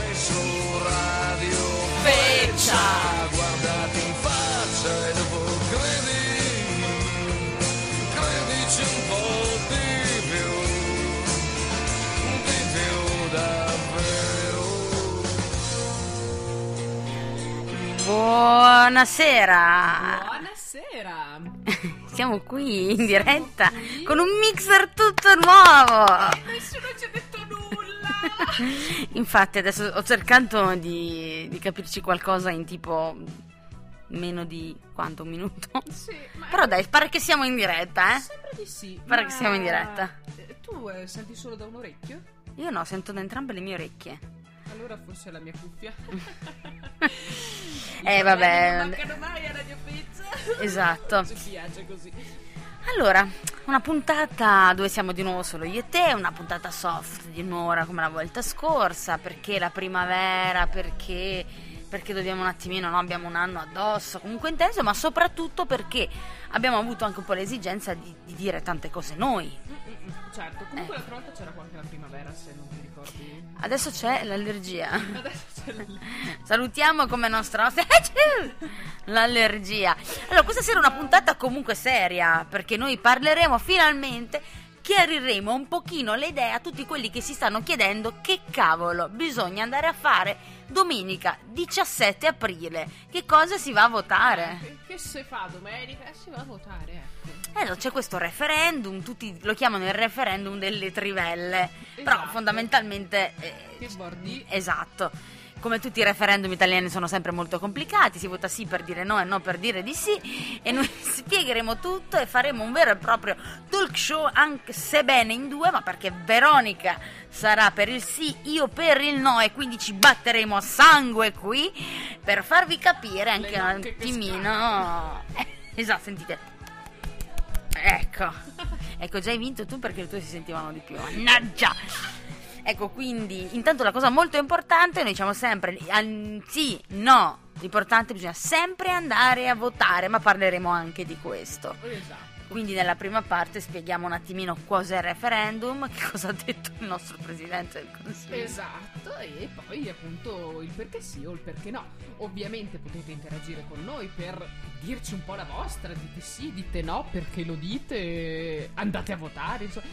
sei su radio Feccia. guardati in faccia e dopo credi, credici un po' di più, di più davvero. Buonasera. Buonasera. Siamo qui in diretta con un mixer tutto nuovo. Infatti adesso ho cercato di, di capirci qualcosa in tipo meno di quanto un minuto. Sì, Però dai, pare che siamo in diretta, eh? sembra di sì. Pare che siamo in diretta. Eh, Tu eh, senti solo da un orecchio? Io no, sento da entrambe le mie orecchie. Allora forse è la mia cuffia. Eh, vabbè. Non mancano mai a Radio Pizza. Esatto. Ci piace così. Allora, una puntata dove siamo di nuovo solo io e te, una puntata soft di un'ora come la volta scorsa, perché la primavera, perché, perché dobbiamo un attimino, no? abbiamo un anno addosso, comunque intenso, ma soprattutto perché abbiamo avuto anche un po' l'esigenza di, di dire tante cose noi. Certo, comunque Eh. l'altra volta c'era anche la primavera, se non ti ricordi. Adesso c'è l'allergia. Adesso c'è la... Salutiamo come nostra l'allergia. Allora, questa sera è una puntata comunque seria, perché noi parleremo finalmente, chiariremo un pochino le idee a tutti quelli che si stanno chiedendo che cavolo bisogna andare a fare domenica 17 aprile. Che cosa si va a votare? Che, che se fa domenica? Eh, Si va a votare, ecco. Eh, no, c'è questo referendum, tutti lo chiamano il referendum delle trivelle, però Esatto. fondamentalmente... eh, Che bordi. Esatto. Come tutti i referendum italiani sono sempre molto complicati, si vota sì per dire no e no per dire di sì e noi spiegheremo tutto e faremo un vero e proprio talk show anche sebbene in due, ma perché Veronica sarà per il sì, io per il no e quindi ci batteremo a sangue qui per farvi capire anche un attimino... Eh, esatto, sentite. Ecco. Ecco, già hai vinto tu perché le tue si sentivano di più. Mannaggia! Ecco, quindi, intanto la cosa molto importante, noi diciamo sempre sì, no, l'importante bisogna sempre andare a votare, ma parleremo anche di questo. Esatto. Quindi nella prima parte spieghiamo un attimino cos'è il referendum, che cosa ha detto il nostro Presidente del Consiglio. Esatto, e poi appunto il perché sì o il perché no. Ovviamente potete interagire con noi per dirci un po' la vostra, dite sì, dite no, perché lo dite, andate a votare, insomma.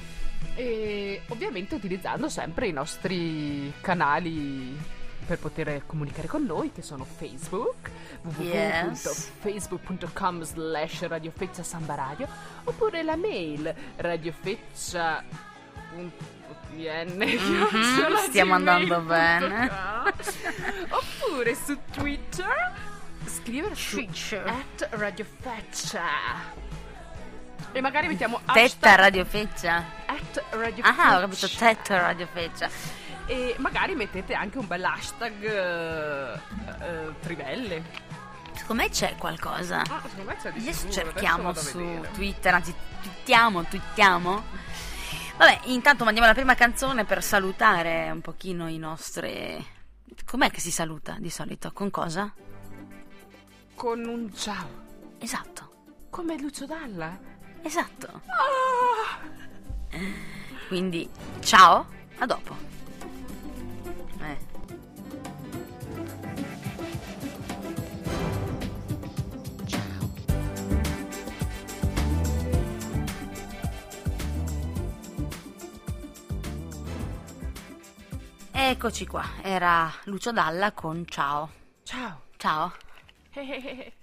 E ovviamente utilizzando sempre i nostri canali per poter comunicare con noi, che sono Facebook. www.facebook.com slash radiofeccia samba radio, oppure la mail radiofeccia.pn Mhm, stiamo andando bene. Oppure su Twitter scrivere Twitter. at radiofeccia. E magari mettiamo Tetta hashtag Radio Feccia. at radiofeccia. Ah, ho capito, tetta Radio Feccia. E magari mettete anche un bel hashtag eh, eh, trivelle. Secondo me c'è qualcosa. Ah, secondo me c'è di Adesso sicuro, cerchiamo adesso su. Twitter, anzi twittiamo, twittiamo. Vabbè, intanto mandiamo la prima canzone per salutare un pochino i nostri... Com'è che si saluta di solito? Con cosa? Con un ciao. Esatto, Come Lucio Dalla. esatto. Ah! Quindi ciao, a dopo. Eh. Eccoci qua, era Lucio Dalla con ciao. Ciao. Ciao.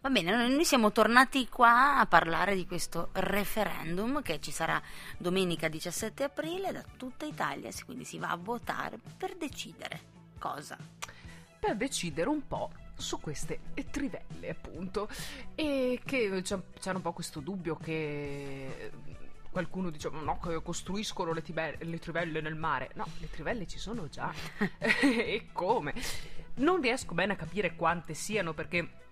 Va bene, noi siamo tornati qua a parlare di questo referendum che ci sarà domenica 17 aprile da tutta Italia, quindi si va a votare per decidere cosa. per decidere un po' su queste trivelle, appunto. E che c'è, c'era un po' questo dubbio che qualcuno dice "Ma no, costruiscono le, tibe- le trivelle nel mare. No, le trivelle ci sono già. e come? Non riesco bene a capire quante siano perché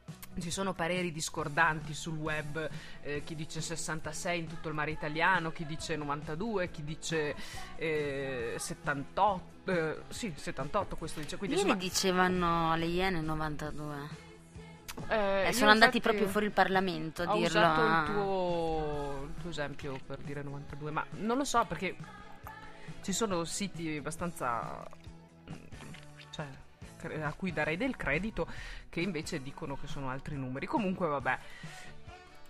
ci sono pareri discordanti sul web, eh, chi dice 66 in tutto il mare italiano, chi dice 92, chi dice eh, 78, eh, sì 78 questo dice, quindi Ieri insomma, dicevano le Iene 92. Eh, Eh, sono andati proprio fuori il Parlamento a Ho dirlo. usato a- il tuo, il tuo esempio per dire 92, ma non lo so perché ci sono siti abbastanza cioè, a cui darei del credito, che invece dicono che sono altri numeri. Comunque, vabbè.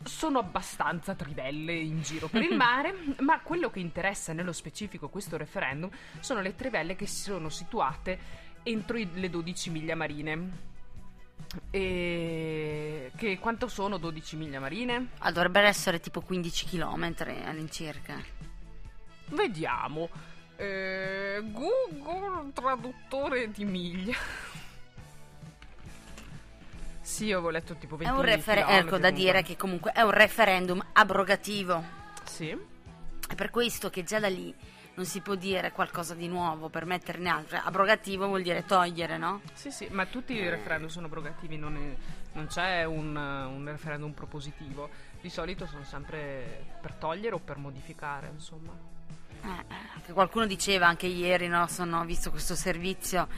Sono abbastanza trivelle in giro per il mare, ma quello che interessa nello specifico questo referendum sono le trivelle che si sono situate entro i- le 12 miglia marine. E che quanto sono 12 miglia marine? Ah, dovrebbero essere tipo 15 km all'incirca. Vediamo. Eh, Google traduttore di miglia. Sì, io avevo letto tipo 20 È un referendum, ecco da dire che comunque è un referendum abrogativo. Sì. È per questo che già da lì non si può dire qualcosa di nuovo per metterne altro. Abrogativo vuol dire togliere, no? Sì, sì, ma tutti i referendum sono abrogativi, non, è- non c'è un, un referendum propositivo. Di solito sono sempre per togliere o per modificare, insomma. Eh, che qualcuno diceva anche ieri, no? Sono, ho visto questo servizio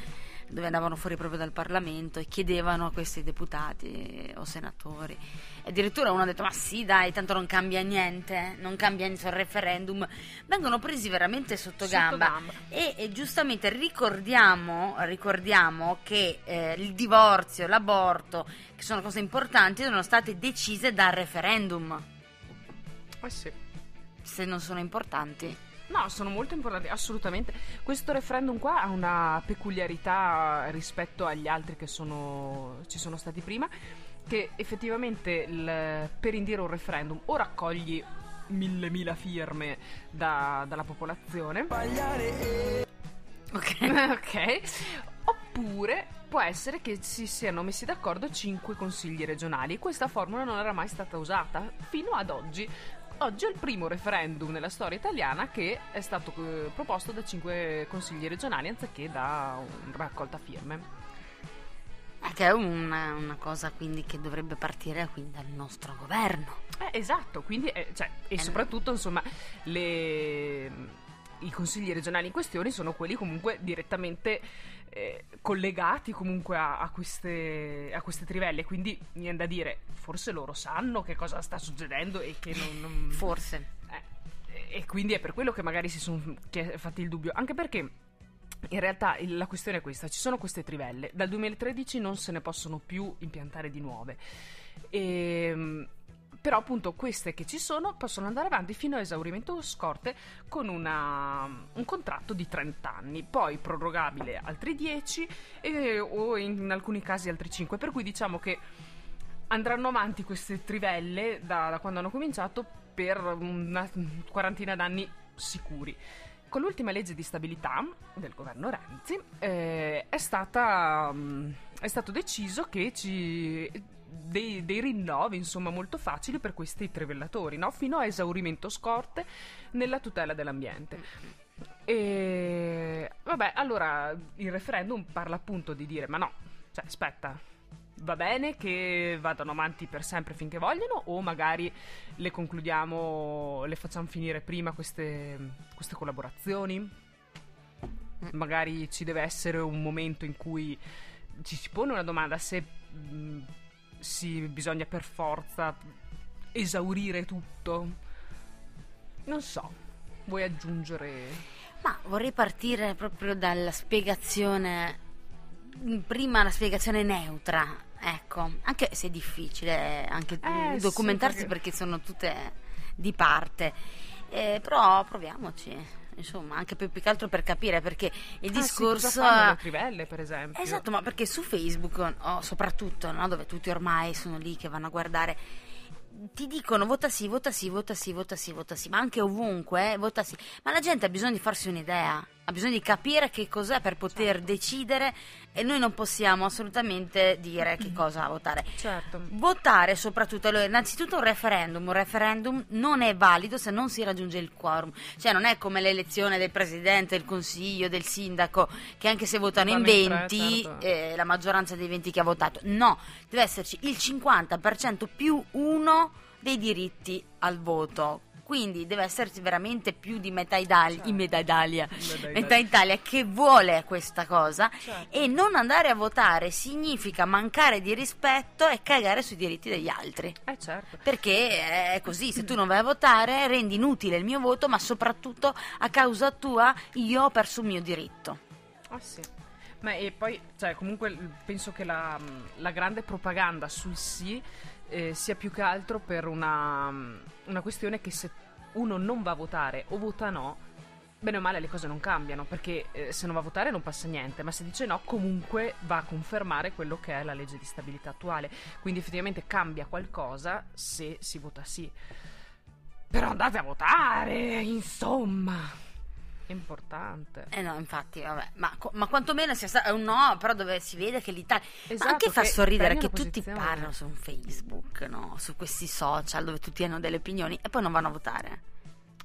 dove andavano fuori proprio dal Parlamento e chiedevano a questi deputati o senatori. E addirittura uno ha detto: Ma sì, dai, tanto non cambia niente, non cambia niente sul referendum. Vengono presi veramente sotto, Sotto gamba. gamba. E, e giustamente ricordiamo, ricordiamo che eh, il divorzio, l'aborto, che sono cose importanti, sono state decise dal referendum. Eh sì. Se non sono importanti. No, sono molto importanti, assolutamente. Questo referendum qua ha una peculiarità rispetto agli altri che sono, ci sono stati prima, che effettivamente il- per indire un referendum o raccogli mille mila firme da- dalla popolazione, Ok. ok, oppure può essere che si siano messi d'accordo cinque consigli regionali. Questa formula non era mai stata usata fino ad oggi. Oggi è il primo referendum nella storia italiana che è stato eh, proposto da cinque consigli regionali anziché da una raccolta firme. Che è una, una cosa quindi che dovrebbe partire quindi dal nostro governo. Eh, esatto, quindi, eh, cioè, e Eh, soprattutto, insomma, le- i consigli regionali in questione sono quelli comunque direttamente eh, collegati comunque a, a queste, a queste trivelle, quindi viene da dire, forse loro sanno che cosa sta succedendo e che non... non- Forse. eh, e quindi è per quello che magari si sono fatti il dubbio, anche perché in realtà la questione è questa, ci sono queste trivelle, dal 2013 non se ne possono più impiantare di nuove. Ehm, però appunto queste che ci sono possono andare avanti fino a esaurimento scorte con una- un contratto di 30 anni, poi prorogabile altri 10 e- o in alcuni casi altri 5, per cui diciamo che andranno avanti queste trivelle da, da quando hanno cominciato per una quarantina d'anni sicuri. Con l'ultima legge di stabilità del governo Renzi eh, è, stata, mm, è stato deciso che ci dei, dei rinnovi insomma molto facili per questi trivellatori no? fino a esaurimento scorte nella tutela dell'ambiente e vabbè allora il referendum parla appunto di dire ma no cioè aspetta va bene che vadano avanti per sempre finché vogliono o magari le concludiamo, le facciamo finire prima queste, queste collaborazioni? Magari ci deve essere un momento in cui ci si pone una domanda se si bisogna per forza esaurire tutto. Non so, vuoi aggiungere... Ma vorrei partire proprio dalla spiegazione, prima la spiegazione neutra, ecco, anche se è difficile anche Eh, documentarsi sì, perché... sono tutte di parte, Eh, però proviamoci, insomma, anche più, più che altro per capire perché il Ah, sì, discorso... cosa fanno le trivelle, per esempio? Esatto, ma perché su Facebook, oh, soprattutto, no, dove tutti ormai sono lì che vanno a guardare, ti dicono vota sì, vota sì, vota sì, vota sì, vota sì, ma anche ovunque, eh, vota sì. Ma la gente ha bisogno di farsi un'idea, ha bisogno di capire che cos'è per poter decidere e noi non possiamo assolutamente dire che cosa votare. Certo. Votare soprattutto, allora, innanzitutto un referendum, un referendum non è valido se non si raggiunge il quorum, cioè non è come l'elezione del presidente, del consiglio, del sindaco, che anche se votano in Vanno in tre, 20, certo. eh, la maggioranza dei 20 che ha votato, no, deve esserci il 50% più uno dei diritti al voto. Quindi deve esserci veramente più di metà Italia, Certo. metà Italia, Metà metà Italia. Che vuole questa cosa Certo. e non andare a votare significa mancare di rispetto e cagare sui diritti degli altri. Eh certo. Perché è così, se tu non vai a votare rendi inutile il mio voto, ma soprattutto a causa tua io ho perso il mio diritto. Ah sì. Ma e poi, cioè, comunque penso che la, la grande propaganda sul sì eh, sia più che altro per una, una questione che se uno non va a votare o vota no, bene o male le cose non cambiano, perché eh, se non va a votare non passa niente, ma se dice no comunque va a confermare quello che è la legge di stabilità attuale. Quindi effettivamente cambia qualcosa se si vota sì. Però andate a votare, insomma. Importante. Eh no, infatti, vabbè, ma, ma quantomeno sia stato un no, però dove si vede che l'Italia... ma Esatto, anche fa sorridere che tutti parlano su Facebook, no? Su questi social dove tutti hanno delle opinioni e poi non vanno a votare.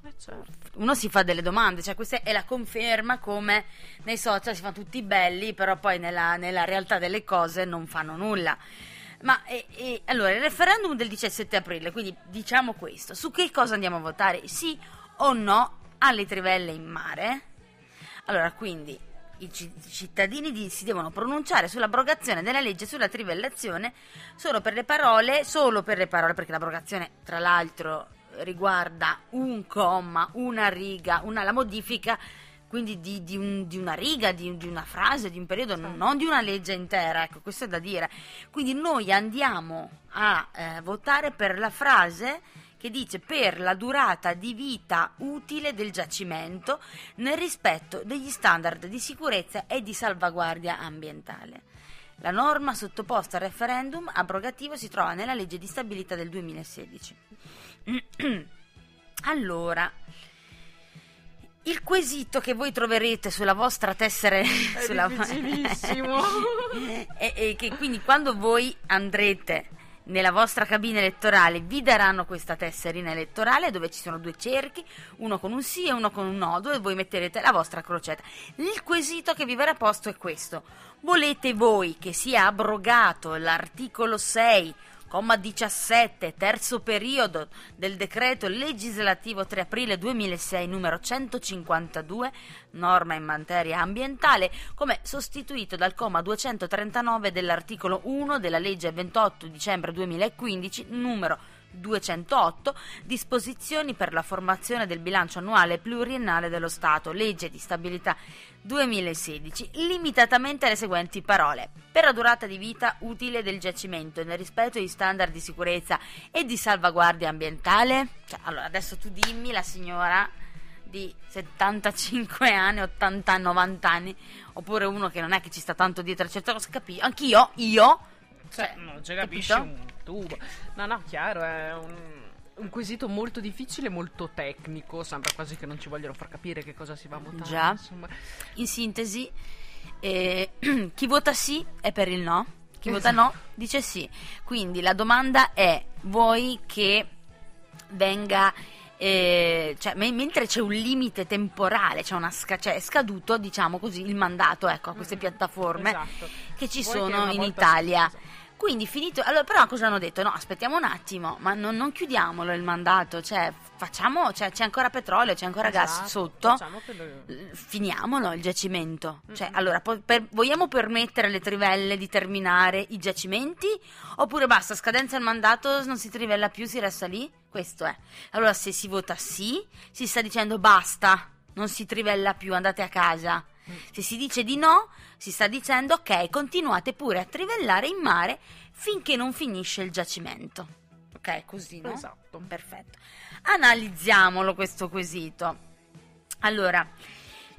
Eh certo. Uno si fa delle domande, cioè questa è la conferma come nei social si fanno tutti belli, però poi nella, nella realtà delle cose non fanno nulla. Ma e- e- allora, il referendum del 17 aprile, quindi diciamo questo, su che cosa andiamo a votare? Sì o no alle trivelle in mare? Allora, quindi i ci- i cittadini di- si devono pronunciare sull'abrogazione della legge sulla trivellazione solo per le parole, solo per le parole, perché l'abrogazione, tra l'altro, riguarda un comma, una riga, una, la modifica quindi di, di un- di una riga, di, di una frase, di un periodo, non di una legge intera, ecco, questo è da dire. Quindi noi andiamo a eh, votare per la frase che dice per la durata di vita utile del giacimento nel rispetto degli standard di sicurezza e di salvaguardia ambientale. La norma sottoposta al referendum abrogativo si trova nella legge di stabilità del 2016. allora, il quesito che voi troverete sulla vostra tessera sulla- difficilissimo. e, e che quindi quando voi andrete nella vostra cabina elettorale vi daranno questa tesserina elettorale dove ci sono due cerchi, uno con un sì e uno con un no, dove voi metterete la vostra crocetta. Il quesito che vi verrà posto è questo. Volete voi che sia abrogato l'articolo 6 comma 17, terzo periodo del decreto legislativo 3 aprile 2006 numero 152, norma in materia ambientale, come sostituito dal comma 239 dell'articolo 1 della legge 28 dicembre 2015 numero 208 disposizioni per la formazione del bilancio annuale pluriennale dello Stato, legge di stabilità 2016, limitatamente alle seguenti parole: per la durata di vita utile del giacimento nel rispetto degli standard di sicurezza e di salvaguardia ambientale. Cioè, allora adesso tu dimmi la signora di 75 anni, 80, 90 anni, oppure uno che non è che ci sta tanto dietro a certe cose, capisci? Anch'io, io, Cioè, non ci capisci un tubo. No, no, chiaro, è un, un quesito molto difficile, molto tecnico. Sembra quasi che non ci vogliono far capire che cosa si va a votare. Già. Insomma. In sintesi, eh, chi vota sì è per il no, chi vota no dice sì. Quindi la domanda è: vuoi che venga. eh, cioè, me- mentre c'è un limite temporale, c'è una sca- cioè è scaduto, diciamo così, il mandato ecco, a queste piattaforme Esatto. che ci Vuoi che sono una in Italia. esatto. Quindi finito, allora però cosa hanno detto? No, aspettiamo un attimo, ma non, non chiudiamolo il mandato, cioè facciamo, cioè, c'è ancora petrolio, c'è ancora gas Esatto, sotto, facciamo che lo- finiamolo il giacimento. Cioè, Mm-mm. allora, po- per- vogliamo permettere alle trivelle di terminare i giacimenti? Oppure basta, scadenza il mandato, non si trivella più, si resta lì? Questo è. Allora, se si vota sì, si sta dicendo basta, non si trivella più, andate a casa. Mm. Se si dice di no, si sta dicendo ok, continuate pure a trivellare in mare finché non finisce il giacimento. Ok, così, no? Esatto. Perfetto. Analizziamolo questo quesito. Allora,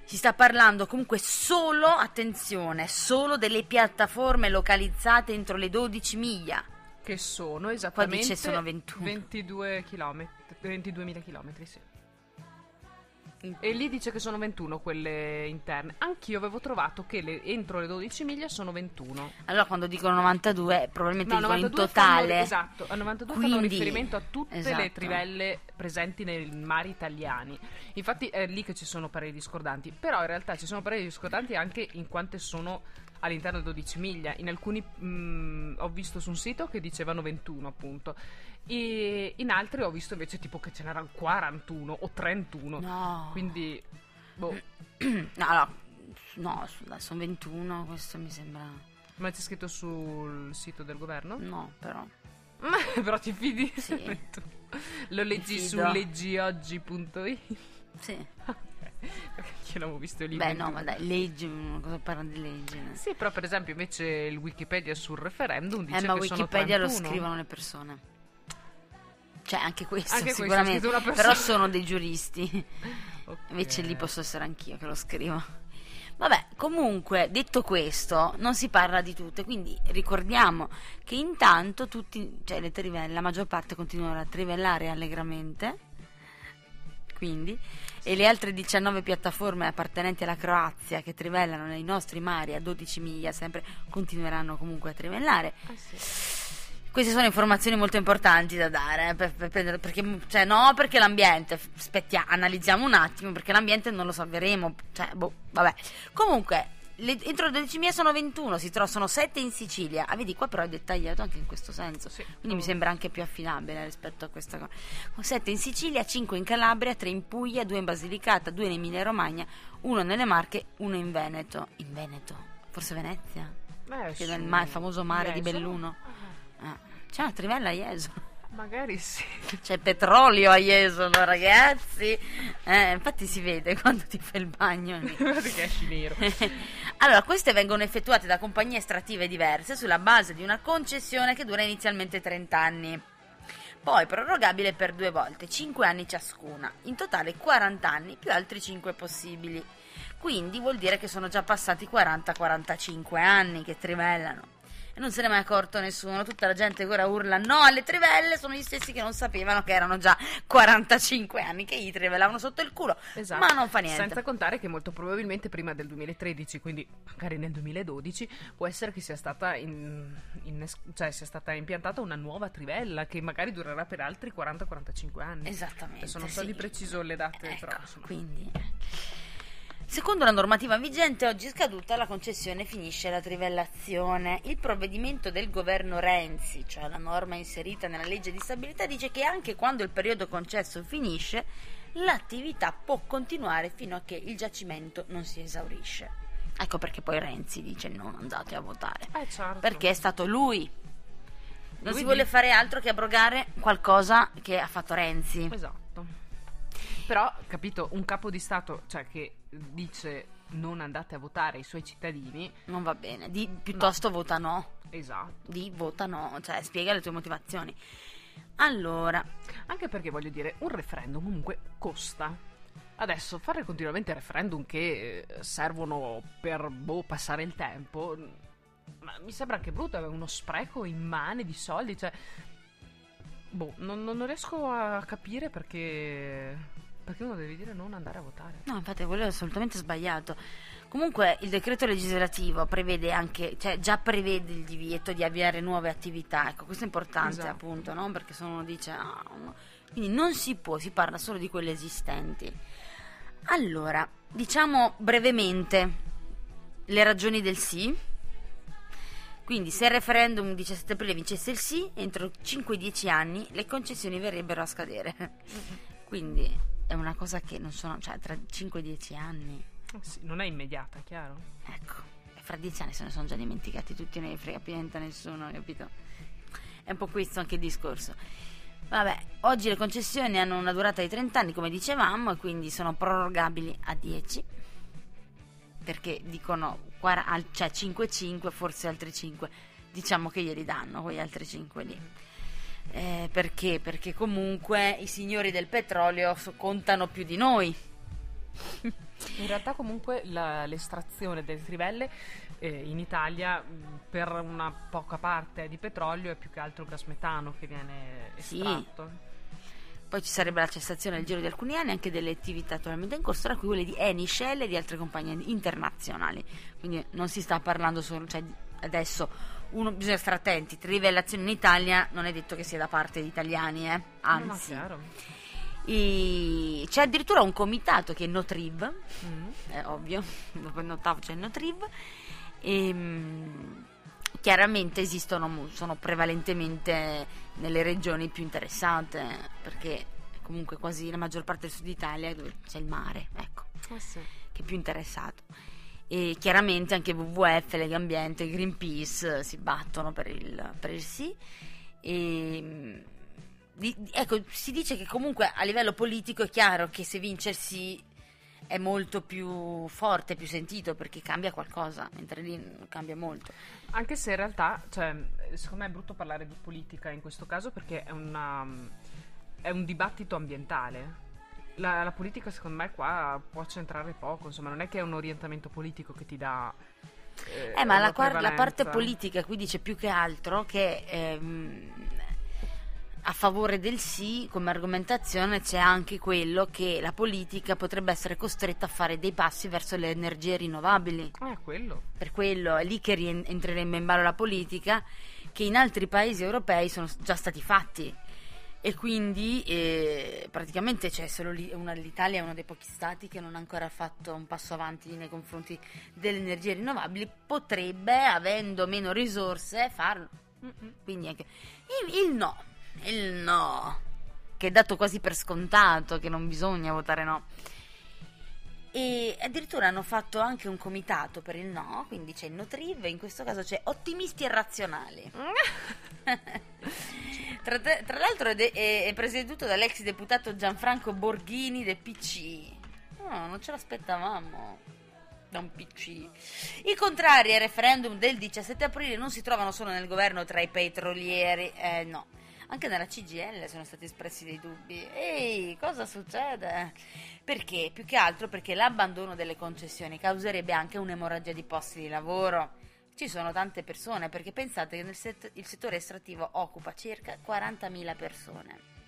si sta parlando comunque solo, attenzione, solo delle piattaforme localizzate entro le 12 miglia. Che sono esattamente dice sono 21. 22 km, 22.000 km, sì. E lì dice che sono 21 quelle interne. Anch'io avevo trovato che le- entro le 12 miglia sono 21. Allora, quando dicono 92, probabilmente No, dicono in 92 totale. fanno, esatto, a 92 fanno Quindi- riferimento a tutte le esatto. trivelle presenti nei mari italiani. Infatti è lì che ci sono pareri discordanti, però in realtà ci sono pareri discordanti anche in quante sono all'interno di 12 miglia. In alcuni mh, ho visto su un sito che dicevano 21 appunto. E in altri ho visto invece tipo che ce n'erano 41 o 31. No. Quindi boh, no, no, sono 21, questo mi sembra... ma c'è scritto sul sito del governo? No, però... Però ti fidi? Sì. Lo leggi su leggioggi.it? Sì. Che l'avevo visto lì. Beh, no, ma dai, leggi, cosa parla di leggi? Sì, però per esempio invece il Wikipedia sul referendum dice Eh, ma che Wikipedia lo 31. scrivono le persone. Cioè, anche questo Anche questo, sicuramente. persona. Però sono dei giuristi. Ok. Invece lì posso essere anch'io che lo scrivo. Vabbè, comunque, detto questo, non si parla di tutte, quindi ricordiamo che intanto tutti, cioè le trivelle, la maggior parte continuano a trivellare allegramente, quindi, e le altre 19 piattaforme appartenenti alla Croazia che trivellano nei nostri mari a 12 miglia sempre continueranno comunque a trivellare. Ah, sì. Queste sono informazioni molto importanti da dare, eh, per- per prendere- perché, cioè, no perché l'ambiente, aspettiamo, analizziamo un attimo, perché l'ambiente non lo salveremo, cioè, boh, vabbè. Comunque, le, entro le 12 mie sono 21, si trovano sono 7 in Sicilia, ah, vedi qua però è dettagliato anche in questo senso, Sì. quindi mi sembra anche più affidabile rispetto a questa cosa. 7 in Sicilia, 5 in Calabria, 3 in Puglia, 2 in Basilicata, 2 in Emilia Romagna, 1 nelle Marche, 1 in Veneto. In Veneto? Forse Venezia? Beh, Che su- nel ma- il famoso mare di Jesolo? Belluno. Ah, Ah, c'è una trivella a Jesolo. Magari sì. C'è petrolio a Jesolo, ragazzi. Eh, infatti si vede quando ti fai il bagno. che esci nero. allora, queste vengono effettuate da compagnie estrattive diverse sulla base di una concessione che dura inizialmente 30 anni. Poi prorogabile per due volte, 5 anni ciascuna. In totale 40 anni più altri 5 possibili. Quindi vuol dire che sono già passati 40-45 anni che trivellano. E non se ne è mai accorto nessuno. Tutta la gente che ora urla no alle trivelle sono gli stessi che non sapevano che erano già 45 anni che gli trivellavano sotto il culo. Esatto. Ma non fa niente. Senza contare che molto probabilmente prima del 2013, quindi magari nel 2012, può essere che sia stata, in- innes- cioè sia stata impiantata una nuova trivella che magari durerà per altri 40-45 anni. Esattamente. Adesso non so sì. di preciso le date, Ecco, però insomma. quindi. Secondo la normativa vigente, oggi scaduta la concessione finisce la trivellazione. Il provvedimento del governo Renzi, cioè la norma inserita nella legge di stabilità, dice che anche quando il periodo concesso finisce, l'attività può continuare fino a che il giacimento non si esaurisce. Ecco perché poi Renzi dice non andate a votare. Eh, certo. Perché è stato lui. Non Lui si vuole fare altro che abrogare qualcosa che ha fatto Renzi. Esatto. Però, capito, un capo di Stato, cioè che dice non andate a votare i suoi cittadini, Non va bene, di, piuttosto vota no. esatto. Di vota no, cioè spiega le tue motivazioni. Allora, Anche perché voglio dire, un referendum comunque costa. Adesso fare continuamente referendum che eh, servono per boh, passare il tempo, ma mi sembra anche brutto, è uno spreco immane di soldi, cioè boh, non, non riesco a capire perché perché uno deve dire non andare a votare. no, infatti quello è assolutamente sbagliato. Comunque il decreto legislativo prevede anche, cioè già prevede il divieto di avviare nuove attività. Ecco, questo è importante Esatto. appunto, no? Perché se uno dice ah, no. quindi non si può, si parla solo di quelle esistenti. Allora, diciamo brevemente le ragioni del sì. Quindi, se il referendum il 17 aprile vincesse il sì, entro 5-10 anni le concessioni verrebbero a scadere. Quindi è una cosa che non sono, cioè tra 5-10 anni, Eh sì, non è immediata, chiaro? ecco, e fra 10 anni se ne sono già dimenticati tutti, non ne frega più niente a nessuno, capito? È un po' questo anche il discorso. Vabbè, oggi le concessioni hanno una durata di 30 anni, come dicevamo, e quindi sono prorogabili a 10. Perché dicono cioè 5-5, forse altri 5. Diciamo che glieli danno quegli altri 5 lì. Eh, perché? Perché comunque i signori del petrolio contano più di noi. In realtà comunque la- l'estrazione delle trivelle eh, in Italia per una poca parte di petrolio è più che altro gas metano che viene Sì. estratto. Poi ci sarebbe la cessazione nel giro di alcuni anni anche delle attività attualmente in corso, tra cui quelle di Eni, Shell e di altre compagnie internazionali. Quindi non si sta parlando solo, cioè adesso uno, bisogna stare attenti, trivellazione in Italia non è detto che sia da parte degli italiani, eh? No, no, anzi. chiaro. E c'è addirittura un comitato che è Notriv, Mm. è ovvio, dopo il notav c'è Notriv, e mm, chiaramente esistono, sono prevalentemente nelle regioni più interessate, perché comunque quasi la maggior parte del sud Italia è dove c'è il mare, ecco, Eh sì. che è più interessato. E chiaramente anche WWF, Lega Ambiente, Greenpeace eh, si battono per il, per il sì. E, di- ecco, si dice che comunque a livello politico è chiaro che se vince il sì è molto più forte, più sentito perché cambia qualcosa, mentre lì non cambia molto. Anche se in realtà, cioè, secondo me è brutto parlare di politica in questo caso perché è, una, è un dibattito ambientale. La, la politica, secondo me, qua può centrare poco. Insomma, non è che è un orientamento politico che ti dà. Eh, Eh, ma la, la parte politica qui dice più che altro che ehm, a favore del sì, come argomentazione, c'è anche quello che la politica potrebbe essere costretta a fare dei passi verso le energie rinnovabili. Eh, quello. Per quello è lì che rien- entrerebbe in ballo la politica, che in altri paesi europei sono già stati fatti. E quindi eh, praticamente c'è solo lì, una, l'Italia è uno dei pochi stati che non ha ancora fatto un passo avanti nei confronti delle energie rinnovabili, potrebbe, avendo meno risorse, farlo. Quindi anche il, il no, il no, che è dato quasi per scontato, che non bisogna votare no. E addirittura hanno fatto anche un comitato per il no, quindi c'è il no triv, in questo caso c'è ottimisti e razionali. tra, tra l'altro è, de- è presieduto dall'ex deputato Gianfranco Borghini del PC. No, non ce l'aspettavamo da un PC. I contrari al referendum del 17 aprile non si trovano solo nel governo tra i petrolieri, eh no. Anche nella CGL sono stati espressi dei dubbi. Ehi, cosa succede? Perché? Più che altro perché l'abbandono delle concessioni causerebbe anche un'emorragia di posti di lavoro. Ci sono tante persone, perché pensate che set- il settore estrattivo occupa circa 40.000 persone.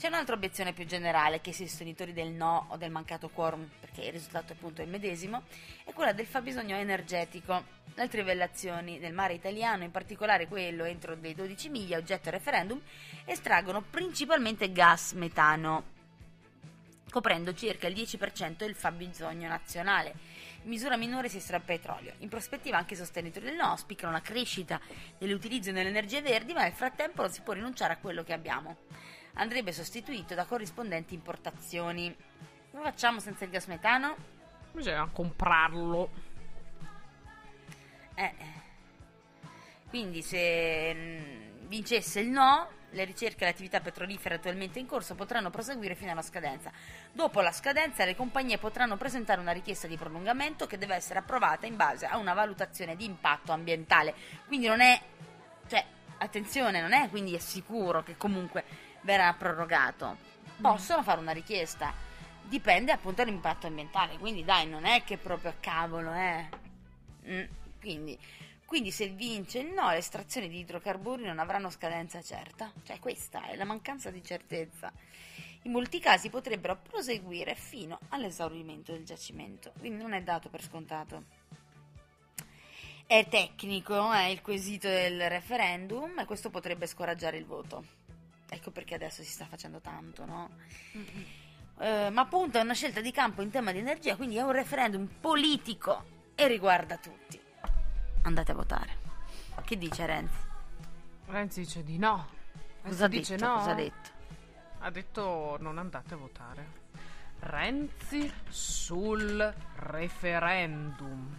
C'è un'altra obiezione più generale che i sostenitori del no o del mancato quorum, perché il risultato appunto è il medesimo, è quella del fabbisogno energetico. Le trivellazioni del mare italiano, in particolare quello entro dei 12 miglia oggetto referendum, estraggono principalmente gas metano, coprendo circa il 10% del fabbisogno nazionale. In misura minore si estrae petrolio. In prospettiva anche i sostenitori del no auspicano la crescita dell'utilizzo delle energie verdi, ma nel frattempo non si può rinunciare a quello che abbiamo. Andrebbe sostituito da corrispondenti importazioni. Come facciamo senza il gas metano? Bisogna comprarlo. Eh. Quindi se mm, vincesse il no, le ricerche e le attività petrolifere attualmente in corso potranno proseguire fino alla scadenza. Dopo la scadenza le compagnie potranno presentare una richiesta di prolungamento che deve essere approvata in base a una valutazione di impatto ambientale. Quindi non è cioè attenzione, non è quindi è sicuro che comunque verrà prorogato. Possono fare una richiesta. Dipende appunto dall'impatto ambientale, quindi dai, non è che proprio a cavolo, eh. Mm, quindi, quindi se vince il no, le estrazioni di idrocarburi non avranno scadenza certa. Cioè questa è la mancanza di certezza. In molti casi potrebbero proseguire fino all'esaurimento del giacimento, quindi non è dato per scontato. È tecnico, è il quesito del referendum e questo potrebbe scoraggiare il voto. Ecco perché adesso si sta facendo tanto, no? Eh, ma appunto è una scelta di campo in tema di energia, quindi è un referendum politico e riguarda tutti. Andate a votare. Che dice Renzi? Renzi dice di no. Cosa dice detto? no. Cosa ha detto? Ha detto non andate a votare. Renzi sul referendum.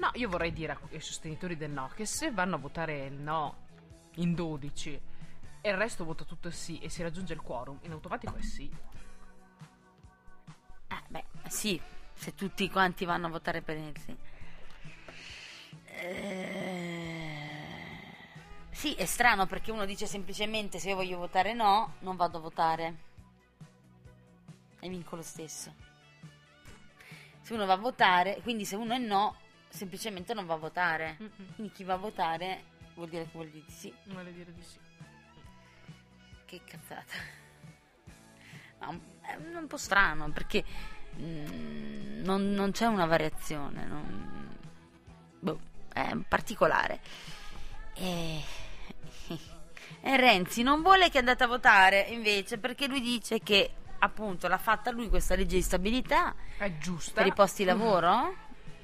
No, io vorrei dire ai sostenitori del no che se vanno a votare il no in 12 e il resto vota tutto sì e si raggiunge il quorum, in automatico è sì. Eh, beh, sì, se tutti quanti vanno a votare per il sì. Eh, Sì, è strano perché uno dice semplicemente se io voglio votare no, non vado a votare. E vinco lo stesso. Se uno va a votare, quindi se uno è no, semplicemente non va a votare. Quindi chi va a votare vuol dire che vuol dire di sì. Vuole dire di sì. Che cazzata. Un- è un po' strano perché mm, non, non c'è una variazione. non- boh, è particolare. E... e Renzi non vuole che andate a votare invece perché lui dice che appunto l'ha fatta lui questa legge di stabilità È giusta. per i posti di lavoro.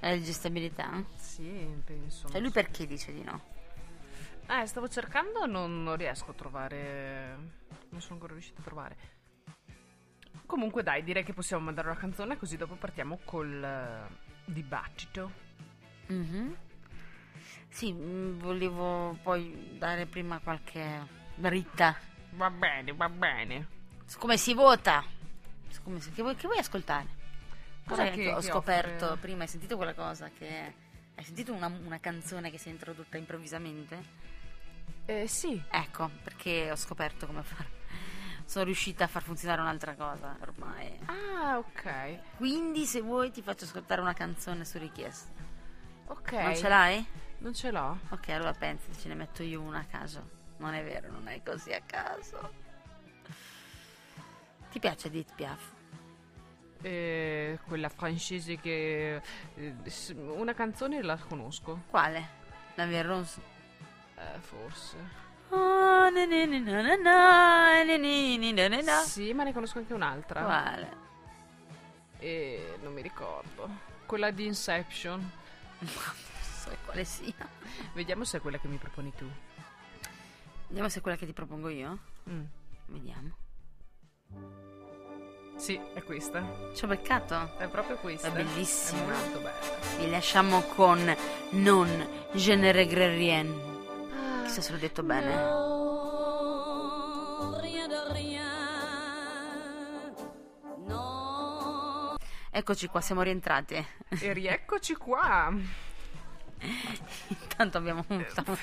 La legge di stabilità. Sì, penso. Cioè lui perché dice di no? Eh, stavo cercando, non, non riesco a trovare. Non sono ancora riuscito a trovare. Comunque, dai, direi che possiamo mandare una canzone, così dopo partiamo col eh, dibattito. Mhm. Sì, mm, volevo poi dare prima qualche dritta Va bene, va bene. come si vota. Come si- che, vuoi, che vuoi ascoltare? Cosa che, che- ho scoperto offre? prima? Hai sentito quella cosa che... Hai sentito una, una canzone che si è introdotta improvvisamente? Eh, sì. Ecco, perché ho scoperto come fare. Sono riuscita a far funzionare un'altra cosa ormai. Ah, ok. Quindi se vuoi ti faccio ascoltare una canzone su richiesta. Ok. Non ce l'hai? Non ce l'ho. Ok, allora pensi, ce ne metto io una a caso. Non è vero, non è così a caso. Ti piace Edith Piaf? Eh, quella francese che... eh, una canzone la conosco. Quale? La Via Rose? Eh, forse. Sì, ma ne conosco anche un'altra. Quale? E non mi ricordo. Quella di Inception. Non so quale sia. Vediamo se è quella che mi proponi tu. Vediamo se è quella che ti propongo io. Mm. Vediamo. Sì, è questa. Ci ho beccato? È proprio questa. È bellissima. È molto bella. Vi lasciamo con Non Je ne regrette rien. Chissà se l'ho detto bene. Eccoci qua, siamo rientrati. E rieccoci qua. Intanto abbiamo stavo-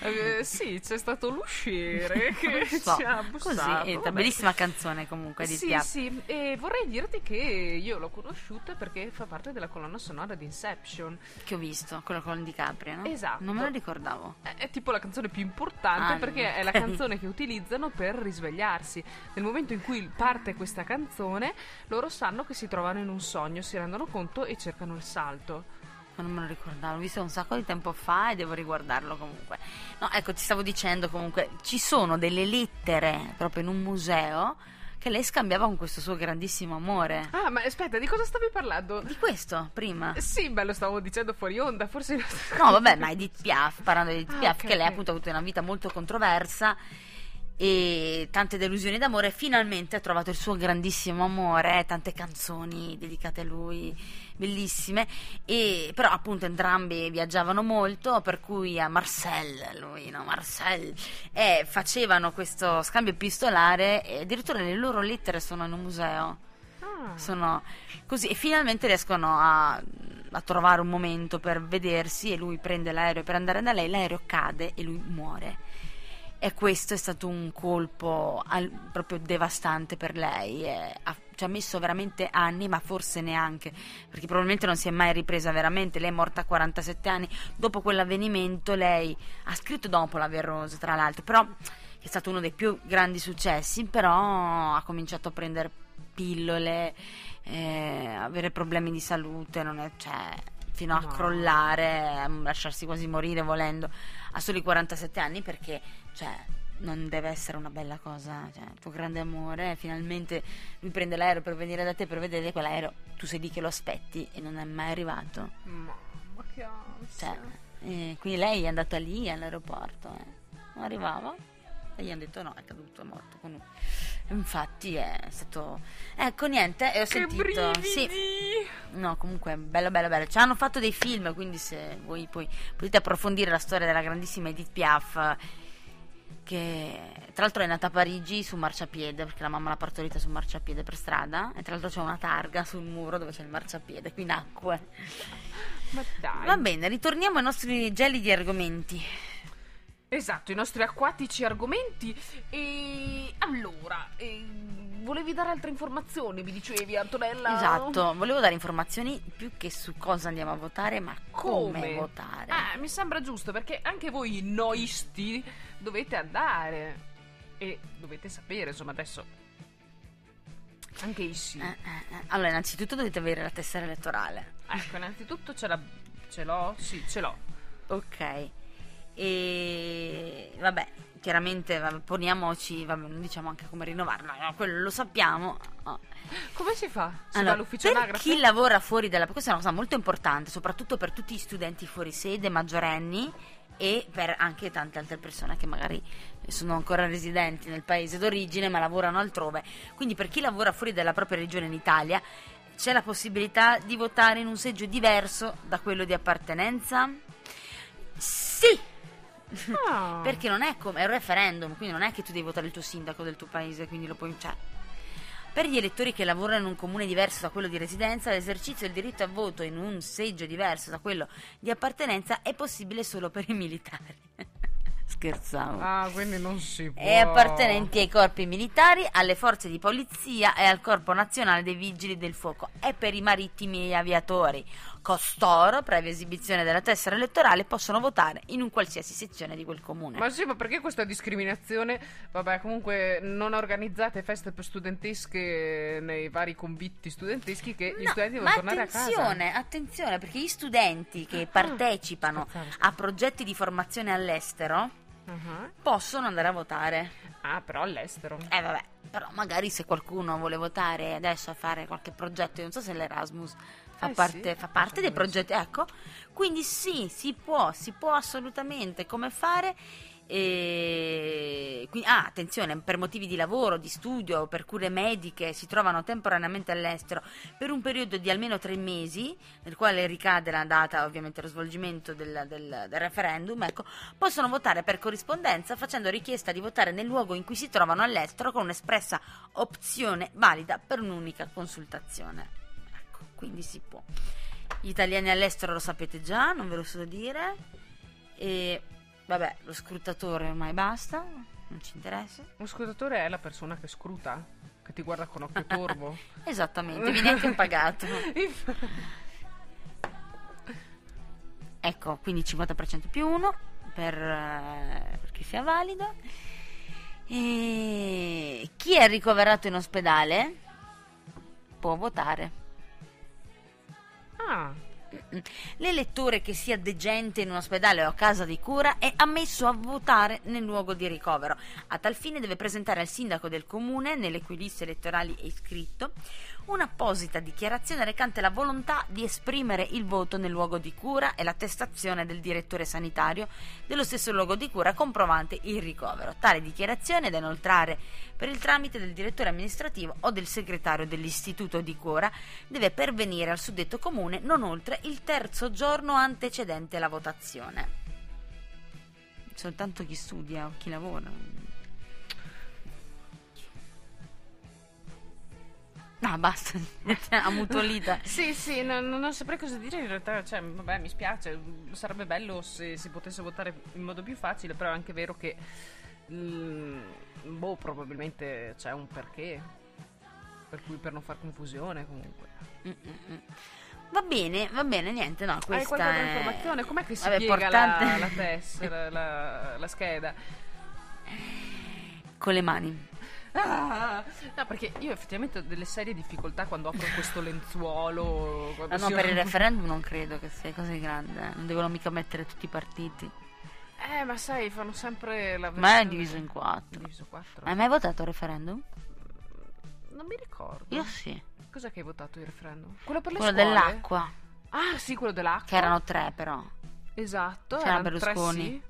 Eh, sì, c'è stato l'usciere che so, ci ha così, bussato. è una vabbè. bellissima canzone comunque di Sì, Piaf. sì, e vorrei dirti che io l'ho conosciuta perché fa parte della colonna sonora di Inception. che ho visto, quello con DiCaprio, no? Esatto. Non me lo ricordavo. È, è tipo la canzone più importante Ah, perché è la canzone che utilizzano per risvegliarsi. Nel momento in cui parte questa canzone, loro sanno che si trovano in un sogno, si rendono conto e cercano il salto. Ma non me lo ricordavo, l'ho visto un sacco di tempo fa e devo riguardarlo comunque. No, ecco, ti stavo dicendo comunque, ci sono delle lettere proprio in un museo che lei scambiava con questo suo grandissimo amore. Ah, ma aspetta, di cosa stavi parlando? Di questo, prima. Sì, beh, lo stavo dicendo fuori onda, forse... No, vabbè, ma Edith Piaf, parlando di Edith Ah, Piaf, ok, che lei appunto ha avuto una vita molto controversa e tante delusioni d'amore, finalmente ha trovato il suo grandissimo amore, tante canzoni dedicate a lui, bellissime, e però appunto entrambi viaggiavano molto, per cui a Marseille, lui, no, Marseille, e facevano questo scambio epistolare e addirittura le loro lettere sono in un museo. Ah, sono così e finalmente riescono a, a trovare un momento per vedersi e lui prende l'aereo per andare da lei, l'aereo cade e lui muore. E questo è stato un colpo al- proprio devastante per lei. e ha- ci ha messo veramente anni, ma forse neanche, perché probabilmente non si è mai ripresa veramente. Lei è morta a 47 anni. Dopo quell'avvenimento, lei ha scritto dopo la Verrose, tra l'altro, però che è stato uno dei più grandi successi, però ha cominciato a prendere pillole, eh, avere problemi di salute, non è, cioè, fino a No. crollare, a lasciarsi quasi morire volendo a soli 47 anni perché cioè, non deve essere una bella cosa, cioè, il tuo grande amore, finalmente lui prende l'aereo per venire da te per vedere quell'aereo, tu sei lì che lo aspetti e non è mai arrivato. mamma, che ansia. Cioè, eh, quindi lei è andata lì all'aeroporto, eh. non arrivava e gli hanno detto no, è caduto, è morto con lui. Infatti è stato... Ecco, niente, e ho che sentito... brividi! Sì, no, comunque bello, bello, bello. Ci hanno fatto dei film, quindi se voi poi potete approfondire la storia della grandissima Edith Piaf, che tra l'altro è nata a Parigi su marciapiede, perché la mamma l'ha partorita su marciapiede per strada, e tra l'altro c'è una targa sul muro dove c'è il marciapiede, qui nacque. Va bene, ritorniamo ai nostri gelidi argomenti. Esatto, i nostri acquatici argomenti. E allora, eh, volevi dare altre informazioni? Mi dicevi, Antonella? Esatto, volevo dare informazioni più che su cosa andiamo a votare, ma come, Come? votare. Ah, mi sembra giusto perché anche voi noisti dovete andare e dovete sapere, insomma, adesso anche i sì. Eh, eh, eh. Allora, innanzitutto dovete avere la tessera elettorale. Ecco, innanzitutto ce, l'ha- ce l'ho? Sì, ce l'ho. Ok. E vabbè, chiaramente vabbè, poniamoci, vabbè, non diciamo anche come rinnovarla, no, quello lo sappiamo. Come si fa? Si Allora, all'ufficio per anagrafe? chi lavora fuori dalla questa è una cosa molto importante, soprattutto per tutti gli studenti fuori sede, maggiorenni e per anche tante altre persone che magari sono ancora residenti nel paese d'origine ma lavorano altrove. Quindi per chi lavora fuori dalla propria regione in Italia c'è la possibilità di votare in un seggio diverso da quello di appartenenza? Sì! Ah. Perché non è come è un referendum, quindi non è che tu devi votare il tuo sindaco del tuo paese, quindi lo puoi. Cioè. Per gli elettori che lavorano in un comune diverso da quello di residenza, l'esercizio del diritto a voto in un seggio diverso da quello di appartenenza è possibile solo per i militari. Scherzavo. Ah, quindi non si può. E appartenenti ai corpi militari, alle forze di polizia e al corpo nazionale dei vigili del fuoco e per i marittimi e gli aviatori. Costoro, previa esibizione della tessera elettorale, possono votare in un qualsiasi sezione di quel comune. Ma sì, ma perché questa discriminazione? Vabbè, comunque non organizzate feste per studentesche nei vari convitti studenteschi che gli No, studenti ma devono tornare a casa. attenzione, attenzione, perché gli studenti che partecipano scherzavo, a progetti di formazione all'estero Ah, possono andare a votare. Ah, però all'estero. Eh vabbè, però magari se qualcuno vuole votare adesso a fare qualche progetto, io non so se l'Erasmus fa Eh parte, sì, fa parte dei progetti, ecco, quindi sì, si può, si può assolutamente come fare. E... quindi- ah, attenzione, per motivi di lavoro, di studio, per cure mediche, si trovano temporaneamente all'estero per un periodo di almeno tre mesi, nel quale ricade la data, ovviamente, lo svolgimento del, del- del referendum, ecco, possono votare per corrispondenza facendo richiesta di votare nel luogo in cui si trovano all'estero con un'espressa opzione valida per un'unica consultazione. Quindi si può. Gli italiani all'estero lo sapete già, non ve lo so dire. E vabbè, lo scrutatore ormai basta, non ci interessa. Lo scrutatore è la persona che scruta, che ti guarda con occhio torvo. Esattamente, viene anche pagato. Ecco, quindi 50% più 1 per, eh, perché sia valido. E chi è ricoverato in ospedale può votare. Ah, L'elettore che sia degente in un ospedale o a casa di cura è ammesso a votare nel luogo di ricovero. A tal fine deve presentare al sindaco del comune, nelle cui liste elettorali è iscritto, un'apposita dichiarazione recante la volontà di esprimere il voto nel luogo di cura e l'attestazione del direttore sanitario dello stesso luogo di cura comprovante il ricovero. Tale dichiarazione è da inoltrare per il tramite del direttore amministrativo o del segretario dell'istituto di cura deve pervenire al suddetto comune non oltre il terzo giorno antecedente la votazione. Soltanto chi studia o chi lavora. No, basta, ammutolita. Sì, sì, no- no- non saprei cosa dire in realtà, cioè, vabbè, mi spiace, sarebbe bello se si potesse votare in modo più facile, però è anche vero che, mm, boh, probabilmente c'è un perché, per cui per non far confusione comunque. Mm-mm-mm. Va bene, va bene, niente, no, Hai questa qualche altra è... informazione? Com'è che si Vabbè, piega portante- la, la tessera, la, la scheda? Con le mani. Ah, no, perché io effettivamente ho delle serie difficoltà quando apro questo lenzuolo. Ah, no, si- per il referendum non credo che sia così grande, eh. non devono mica mettere tutti i partiti. Eh, ma sai, fanno sempre la Ma è versione- diviso in quattro. Diviso quattro. Hai mai votato il referendum? Non mi ricordo. Io sì. Cos'è che hai votato il referendum? Quello per le Quello scuole? dell'acqua, Ah, sì, quello dell'acqua. che erano tre però. Esatto. C'era erano tre Berlusconi. sì.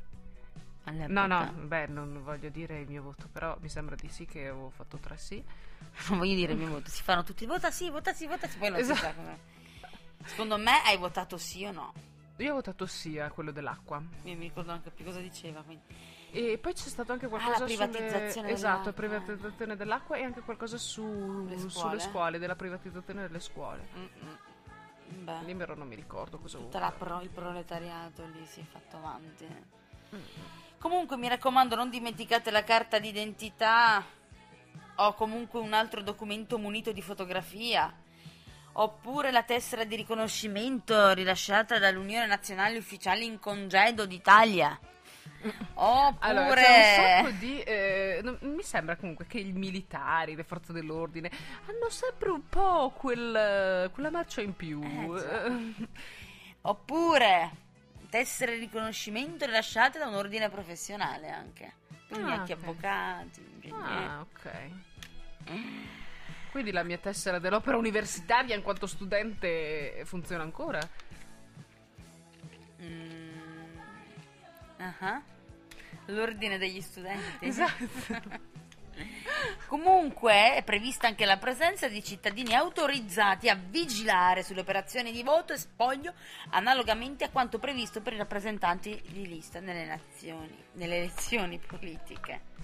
All'epoca. No, no, beh, non voglio dire il mio voto, però mi sembra di sì che avevo fatto tre sì. Non voglio dire il mio voto, si fanno tutti, vota sì, vota sì, vota sì, poi non si Esatto. sa come. Secondo me hai votato sì o no? Io ho votato sì a quello dell'acqua. Io mi ricordo anche più cosa diceva, quindi. E poi c'è stato anche qualcosa Ah, la privatizzazione sulle... Esatto, privatizzazione dell'acqua e anche qualcosa su... Le scuole. sulle scuole, della privatizzazione delle scuole. Mm-mm. Beh, Lì però non mi ricordo cosa tutta pro- il proletariato lì si è fatto avanti. Mm. Comunque mi raccomando, non dimenticate la carta d'identità o comunque un altro documento munito di fotografia. Oppure la tessera di riconoscimento rilasciata dall'Unione Nazionale Ufficiali in Congedo d'Italia. Oppure Allora, c'è un sacco di. eh, non- mi sembra comunque che i militari, le forze dell'ordine, hanno sempre un po' quel, quella marcia in più. Eh. Eh, Oppure tessere di riconoscimento rilasciate da un ordine professionale anche. Quindi Ah, anche ok. avvocati, ingegneri. ah, ok. Quindi la mia tessera dell'opera universitaria in quanto studente funziona ancora? Mm. Ah. L'ordine degli studenti. Esatto. Comunque è prevista anche la presenza di cittadini autorizzati a vigilare sulle operazioni di voto e spoglio analogamente a quanto previsto per i rappresentanti di lista nelle, nazioni, nelle elezioni politiche.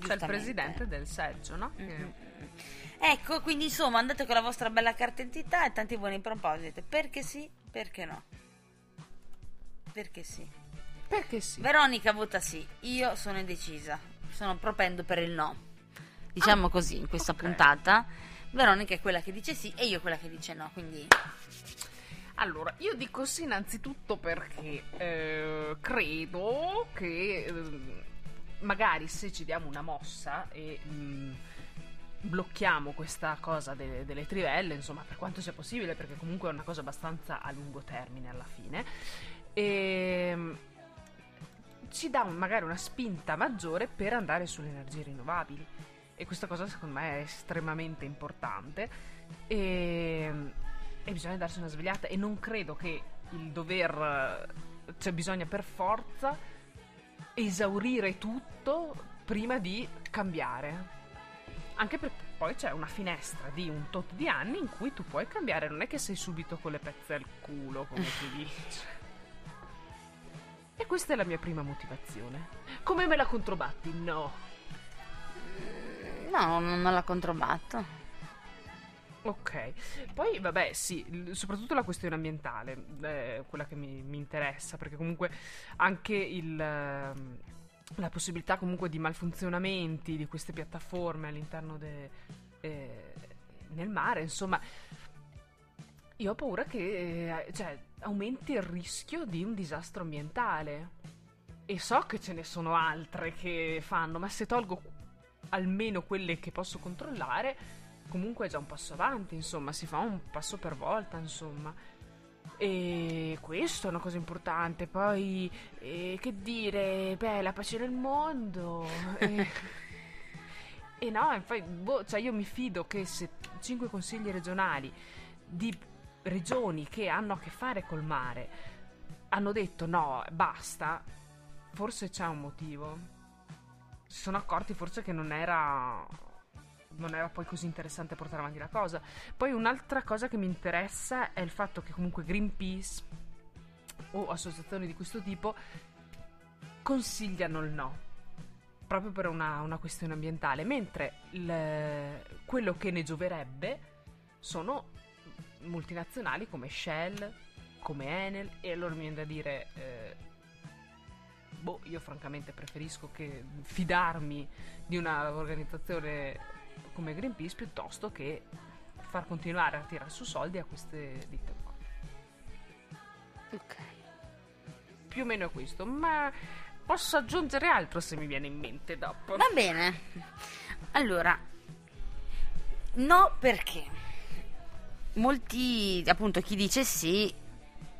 C'è il presidente del seggio, no? Mm, Che- mm, mm. Ecco, quindi insomma andate con la vostra bella carta d'identità e tanti buoni propositi. Perché sì, perché no? Perché sì. Perché sì. Veronica vota sì, io sono indecisa, sono propendo per il no. Diciamo Ah, così in questa ok. puntata. Veronica è quella che dice sì e io quella che dice no, quindi Allora, io dico sì innanzitutto perché eh, credo che ehm, magari se ci diamo una mossa e mm, blocchiamo questa cosa delle, delle trivelle, insomma, per quanto sia possibile, perché comunque è una cosa abbastanza a lungo termine alla fine, ehm, ci dà magari una spinta maggiore per andare sulle energie rinnovabili. E questa cosa secondo me è estremamente importante. E, e bisogna darsi una svegliata. E non credo che il dover. cioè, bisogna per forza esaurire tutto prima di cambiare. Anche perché poi c'è una finestra di un tot di anni in cui tu puoi cambiare, non è che sei subito con le pezze al culo, come si dice. E questa è la mia prima motivazione. Come me la controbatti? No. no, non la controbatto. Ok, poi vabbè sì, soprattutto la questione ambientale è quella che mi, mi interessa, perché comunque anche il, ehm, la possibilità comunque di malfunzionamenti di queste piattaforme all'interno de, eh, nel mare, insomma, io ho paura che eh, cioè, aumenti il rischio di un disastro ambientale. E so che ce ne sono altre che fanno, ma se tolgo almeno quelle che posso controllare, comunque è già un passo avanti, insomma, si fa un passo per volta, insomma. E questo è una cosa importante. Poi, eh, che dire, beh, la pace nel mondo. e, e no, poi, boh, cioè io mi fido che se cinque consigli regionali di regioni che hanno a che fare col mare hanno detto no, basta, forse c'è un motivo. Si sono accorti forse che non era non era poi così interessante portare avanti la cosa. Poi un'altra cosa che mi interessa è il fatto che comunque Greenpeace o associazioni di questo tipo consigliano il no, proprio per una, una questione ambientale, mentre il- quello che ne gioverebbe sono multinazionali come Shell, come Enel, e allora mi viene da dire... eh, Boh, io francamente preferisco che fidarmi di una organizzazione come Greenpeace piuttosto che far continuare a tirare su soldi a queste ditte qua. Ok. Più o meno è questo, ma posso aggiungere altro se mi viene in mente dopo. Va bene. Allora, no perché molti, appunto, chi dice sì,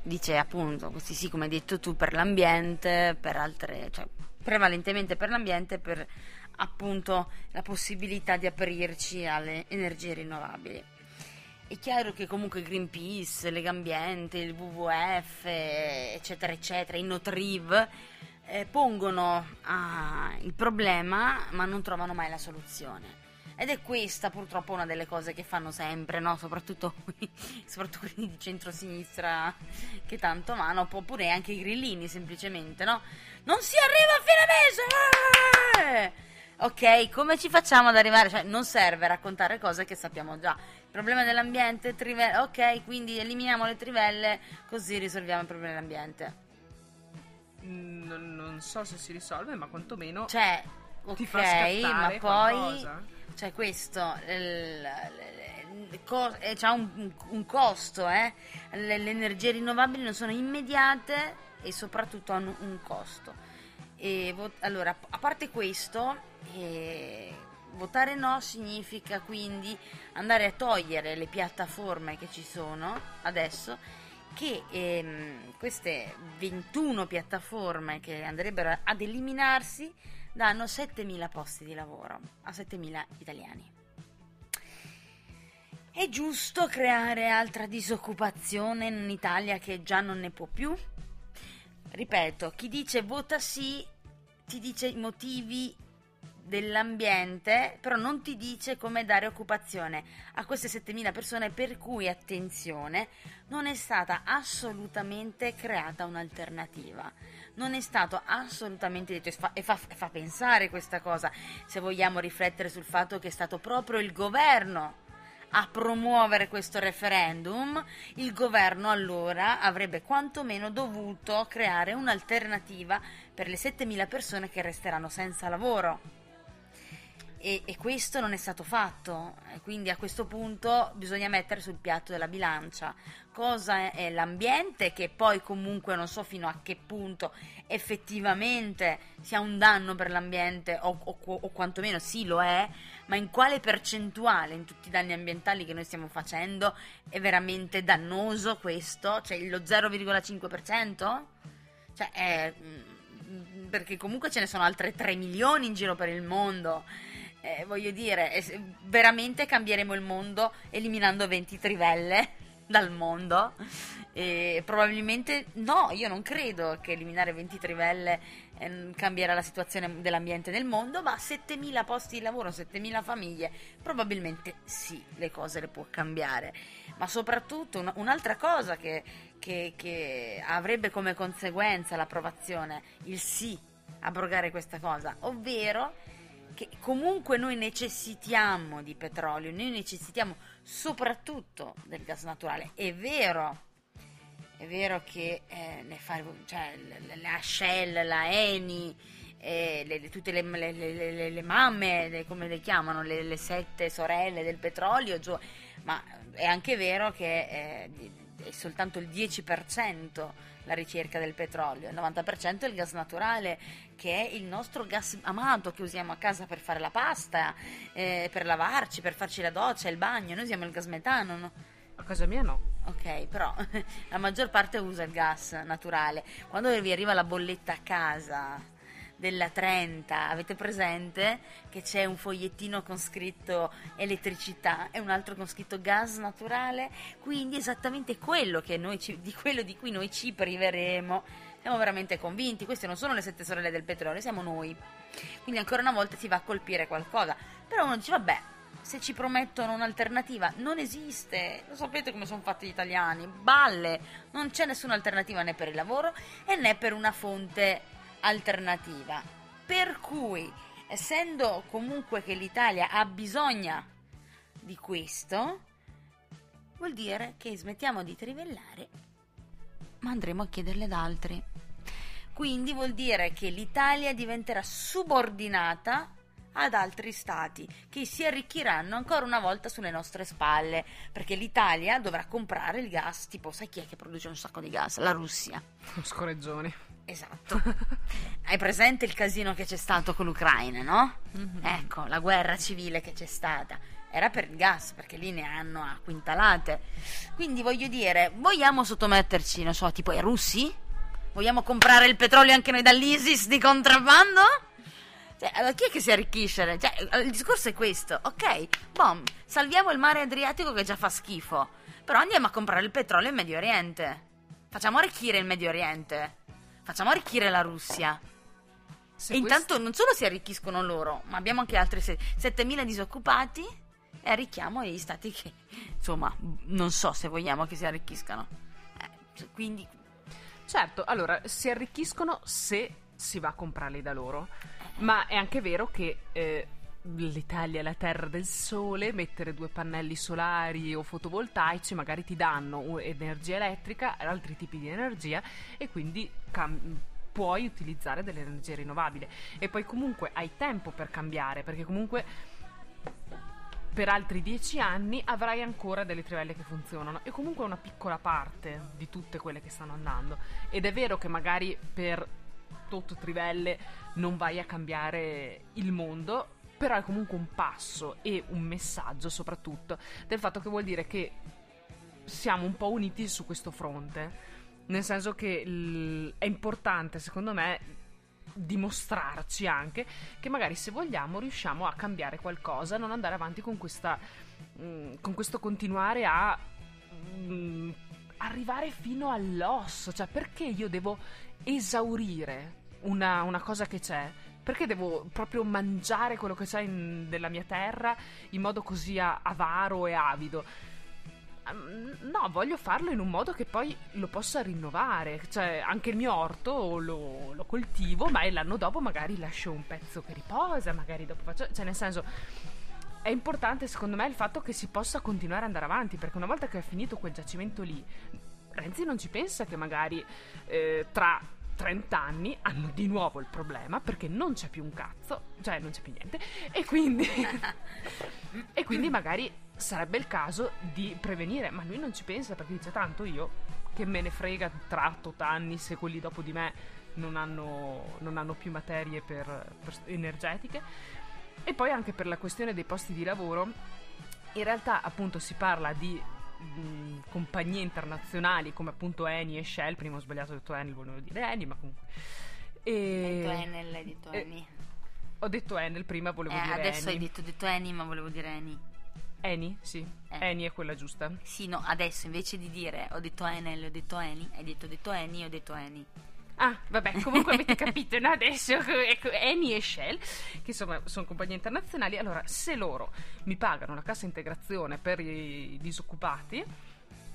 dice appunto, questi sì, come hai detto tu, per l'ambiente, per altre, cioè prevalentemente per l'ambiente, per appunto la possibilità di aprirci alle energie rinnovabili. È chiaro che comunque Greenpeace, Legambiente, il WWF, eccetera, eccetera, i Notriv eh, pongono ah, il problema ma non trovano mai la soluzione. Ed è questa purtroppo una delle cose che fanno sempre, no? soprattutto, soprattutto quelli di centrosinistra che tanto vanno, oppure anche i grillini semplicemente, no? Non si arriva a fine mese! eh! Ok, come ci facciamo ad arrivare? Cioè, non serve raccontare cose che sappiamo già. Il problema dell'ambiente, trivelle, ok, quindi eliminiamo le trivelle, così risolviamo il problema dell'ambiente. Non, non so se si risolve, ma quantomeno Cioè, ok, ti fa ma poi qualcosa. Cioè questo eh, c'ha un, un costo, eh? Le, le energie rinnovabili non sono immediate e soprattutto hanno un costo. E allora, a parte questo, eh, votare no significa quindi andare a togliere le piattaforme che ci sono adesso che ehm, queste 21 piattaforme che andrebbero ad eliminarsi danno 7.000 posti di lavoro a 7.000 italiani. È giusto creare altra disoccupazione in un'Italia che già non ne può più? Ripeto, chi dice vota sì ti dice i motivi dell'ambiente, però non ti dice come dare occupazione a queste 7.000 persone, per cui attenzione, non è stata assolutamente creata un'alternativa. Non è stato assolutamente detto, e fa, fa pensare questa cosa, se vogliamo riflettere sul fatto che è stato proprio il governo a promuovere questo referendum, il governo allora avrebbe quantomeno dovuto creare un'alternativa per le 7.000 persone che resteranno senza lavoro. E, e questo non è stato fatto, quindi a questo punto bisogna mettere sul piatto della bilancia cosa è l'ambiente, che poi comunque non so fino a che punto effettivamente sia un danno per l'ambiente o, o, o quantomeno sì lo è, ma in quale percentuale in tutti i danni ambientali che noi stiamo facendo è veramente dannoso questo? Cioè lo 0,5%? Cioè è, mm, perché comunque ce ne sono altre 3 milioni in giro per il mondo. Eh, voglio dire, eh, veramente cambieremo il mondo eliminando 20 trivelle dal mondo? E probabilmente no, io non credo che eliminare 20 trivelle eh, cambierà la situazione dell'ambiente nel mondo, ma 7.000 posti di lavoro, 7.000 famiglie, probabilmente sì, le cose le può cambiare. Ma soprattutto un- un'altra cosa che, che- che avrebbe come conseguenza l'approvazione, il sì, abrogare questa cosa, ovvero che comunque noi necessitiamo di petrolio, noi necessitiamo soprattutto del gas naturale. È vero, è vero che eh, ne fa, cioè, la Shell, la Eni, eh, le- tutte le, le- le- le- mamme, come le chiamano, le, sette sorelle del petrolio, gio- ma è anche vero che eh, è soltanto il 10% la ricerca del petrolio, il 90% è il gas naturale, che è il nostro gas amato che usiamo a casa per fare la pasta, eh, per lavarci, per farci la doccia, il bagno, noi usiamo il gas metano, no? A casa mia no. Ok, però la maggior parte usa il gas naturale. Quando vi arriva la bolletta a casa della 30, avete presente che c'è un fogliettino con scritto elettricità e un altro con scritto gas naturale? Quindi esattamente quello ci- di quello di cui noi ci priveremo. Siamo veramente convinti, queste non sono le sette sorelle del petrolio, siamo noi. Quindi ancora una volta ti va a colpire qualcosa. Però uno dice, vabbè, se ci promettono un'alternativa, non esiste. Lo sapete come sono fatti gli italiani? Balle. Non c'è nessuna alternativa né per il lavoro e né per una fonte alternativa. Per cui, essendo comunque che l'Italia ha bisogno di questo, vuol dire che smettiamo di trivellare, ma andremo a chiederle ad altri. Quindi vuol dire che l'Italia diventerà subordinata ad altri stati che si arricchiranno ancora una volta sulle nostre spalle perché l'Italia dovrà comprare il gas tipo sai chi è che produce un sacco di gas? La Russia Scorreggioni. Esatto hai presente il casino che c'è stato con l'Ucraina no? ecco la guerra civile che c'è stata era per il gas perché lì ne hanno a quintalate quindi voglio dire vogliamo sottometterci non so tipo ai russi? vogliamo comprare il petrolio anche noi dall'ISIS di contrabbando? Cioè, allora chi è che si arricchisce? Cioè, il discorso è questo, ok? Bom, salviamo il mare Adriatico che già fa schifo, però andiamo a comprare il petrolio in Medio Oriente. Facciamo arricchire il Medio Oriente. Facciamo arricchire la Russia. Se e intanto non solo si arricchiscono loro, ma abbiamo anche altri se- 7.000 disoccupati e arricchiamo gli stati che, insomma, non so se vogliamo che si arricchiscano. Eh, cioè, quindi, Certo, allora si arricchiscono se si va a comprarli da loro, ma è anche vero che eh, l'Italia è la terra del sole, mettere due pannelli solari o fotovoltaici magari ti danno energia elettrica, altri tipi di energia e quindi cam- puoi utilizzare delle energie rinnovabili e poi comunque hai tempo per cambiare perché comunque per altri dieci anni avrai ancora delle trivelle che funzionano. E comunque una piccola parte di tutte quelle che stanno andando. Ed è vero che magari per tot trivelle non vai a cambiare il mondo però è comunque un passo e un messaggio soprattutto del fatto che vuol dire che siamo un po' uniti su questo fronte. Nel senso che l- è importante secondo me dimostrarci anche che magari se vogliamo riusciamo a cambiare qualcosa, non andare avanti con questa mm, con questo continuare a mm, arrivare fino all'osso, cioè perché io devo esaurire una, una cosa che c'è Perché devo proprio mangiare quello che c'è della mia terra in modo così avaro e avido? Ehm, No, voglio farlo in un modo che poi lo possa rinnovare. Cioè, anche il mio orto lo, lo coltivo, ma l'anno dopo magari lascio un pezzo che riposa, magari dopo faccio. Cioè, nel senso, è importante secondo me il fatto che si possa continuare ad andare avanti, perché una volta che è finito quel giacimento lì, Renzi non ci pensa che magari eh, tra 30 anni hanno di nuovo il problema perché non c'è più un cazzo, cioè non c'è più niente, e quindi, e quindi magari sarebbe il caso di prevenire, ma lui non ci pensa perché dice tanto io che me ne frega tra 8 anni se quelli dopo di me non hanno, non hanno più materie per, per- energetiche. E poi anche per la questione dei posti di lavoro, in realtà appunto si parla di mh, compagnie internazionali come appunto Eni e Shell, prima ho sbagliato, ho detto Eni, volevo dire Eni, ma comunque... E... Detto Enel, hai detto Eni. Ho detto Enel prima, volevo Eh, dire adesso hai Eni. detto, detto Eni, ma volevo dire Eni. Eni, sì. Eh. Eni è quella giusta. Sì, no, adesso invece di dire ho detto Enel, ho detto Eni, hai detto ho detto Eni, ho detto Eni. Ah, vabbè, comunque avete capito, no? Adesso ecco, Eni e Shell, che insomma sono compagnie internazionali, allora se loro mi pagano la cassa integrazione per i disoccupati,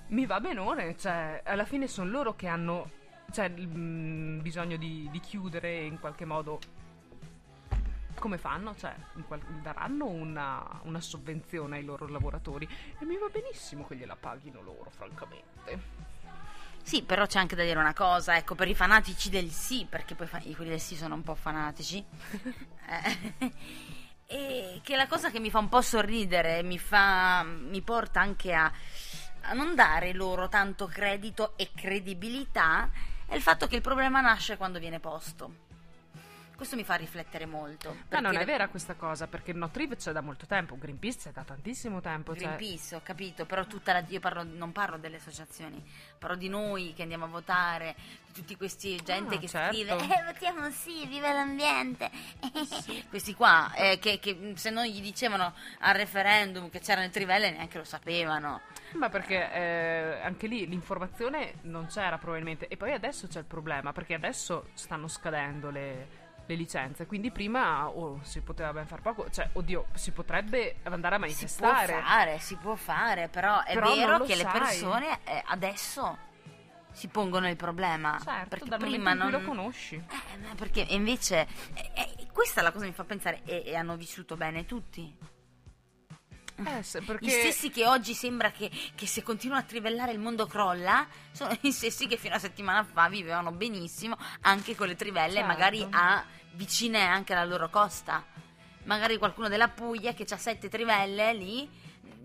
mi va benone, cioè alla fine sono loro che hanno cioè, mm, bisogno di, di chiudere in qualche modo. Come fanno? Cioè, qual- daranno una, una sovvenzione ai loro lavoratori e mi va benissimo che gliela paghino loro, francamente. Sì, però c'è anche da dire una cosa, ecco, per i fanatici del sì, perché poi quelli del sì sono un po' fanatici, eh, e che la cosa che mi fa un po' sorridere, mi, fa, mi porta anche a, a non dare loro tanto credito e credibilità, è il fatto che il problema nasce quando viene posto. Questo mi fa riflettere molto. Ma non è vera questa cosa, perché il No Triv c'è da molto tempo, Greenpeace c'è da tantissimo tempo. cioè- Greenpeace, ho capito, però tutta la, io parlo, non parlo delle associazioni, parlo di noi che andiamo a votare, di tutti questi gente Ah, che certo. scrive eh, votiamo sì, viva l'ambiente. Questi qua, eh, che, che, mh, se non gli dicevano al referendum che c'erano le trivelle neanche lo sapevano. Ma perché eh, anche lì l'informazione non c'era probabilmente. E poi adesso c'è il problema, perché adesso stanno scadendo le, le licenze. Quindi prima oh, si poteva ben far poco. Cioè, oddio, si potrebbe andare a Si può manifestare. fare, si può fare, però è Però vero che le sai. persone eh, adesso si pongono il problema. Certo, perché prima non... lo conosci. Eh, perché invece eh, eh, questa è la cosa che mi fa pensare e, e hanno vissuto bene tutti. Eh, se- perché... Gli stessi che oggi sembra che, che se continuano a trivellare il mondo crolla, sono gli stessi che fino a settimana fa vivevano benissimo anche con le trivelle, Certo. magari a vicine anche alla loro costa. Magari qualcuno della Puglia che ha sette trivelle lì,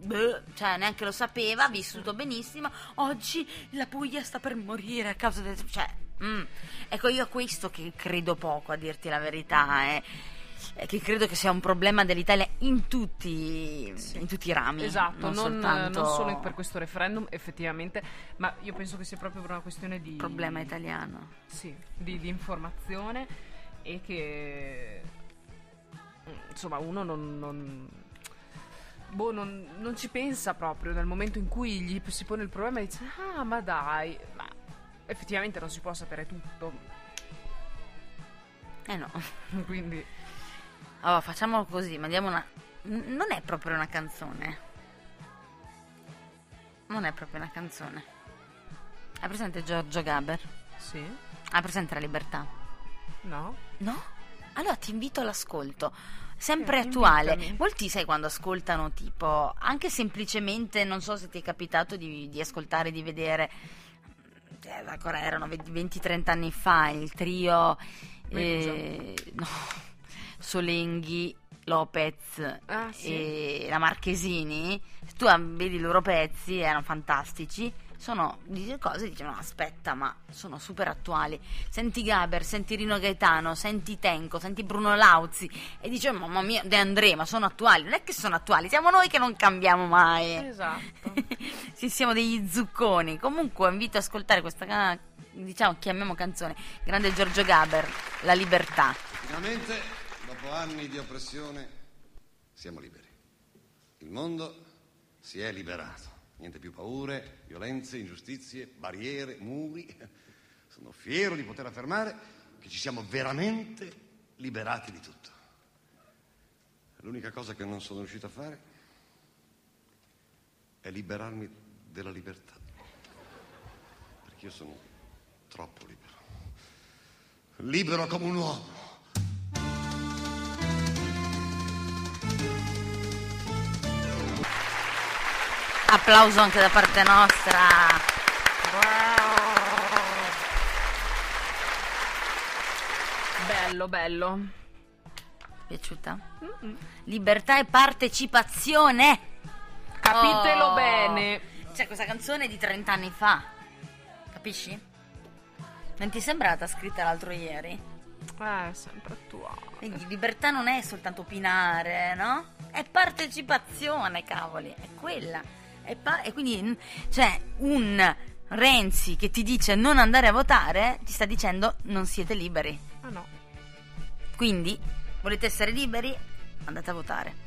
boh, cioè neanche lo sapeva, ha vissuto benissimo. Oggi la Puglia sta per morire a causa del. Cioè, mm. ecco, io a questo che credo poco, a dirti la verità, eh, è che credo che sia un problema dell'Italia in tutti, in tutti i rami. Esatto, non, non, soltanto non solo per questo referendum, effettivamente, ma io penso che sia proprio per una questione di problema italiano. Sì, di, di informazione e che mm, insomma uno non, non- boh, non, non ci pensa proprio nel momento in cui gli si pone il problema e dice ah ma dai, ma effettivamente non si può sapere tutto, Eh no. quindi Allora, facciamolo così, mandiamo una. Non è proprio una canzone. Non è proprio una canzone. Hai presente Giorgio Gaber? sì, Hai presente la libertà? no? No? Allora ti invito all'ascolto. Sempre Eh, attuale. invitami. Molti, sai, quando ascoltano, tipo, anche semplicemente, non so se ti è capitato di, di ascoltare, di vedere, eh, ancora erano 20-30 anni fa, il trio eh, no, Solenghi, Lopez Ah, sì. e la Marchesini. Se tu vedi i loro pezzi, erano fantastici. Sono di cose dicevano aspetta ma sono super attuali senti Gaber, senti Rino Gaetano senti Tenco, senti Bruno Lauzi e dice mamma mia De André ma sono attuali non è che sono attuali siamo noi che non cambiamo mai Esatto. sì, siamo degli zucconi. Comunque invito ad ascoltare questa diciamo chiamiamo canzone. Grande Giorgio Gaber, La libertà. Finalmente, dopo anni di oppressione, siamo liberi. Il mondo si è liberato. Niente più paure, violenze, ingiustizie, barriere, muri. Sono fiero di poter affermare che ci siamo veramente liberati di tutto. L'unica cosa che non sono riuscito a fare è liberarmi della libertà. Perché io sono troppo libero. Libero come un uomo. Applauso anche da parte nostra. Bello, bello. Piaciuta? Libertà e partecipazione. Capitelo Oh. bene. Cioè, questa canzone è di 30 anni fa. Capisci? Non ti è sembrata scritta l'altro ieri? Eh, sempre attuale. Quindi libertà non è soltanto opinare, no? È partecipazione, cavoli, è quella. È pa- e quindi, mm, cioè, un Renzi che ti dice non andare a votare, ti sta dicendo non siete liberi. Ah no. Quindi, volete essere liberi? Andate a votare.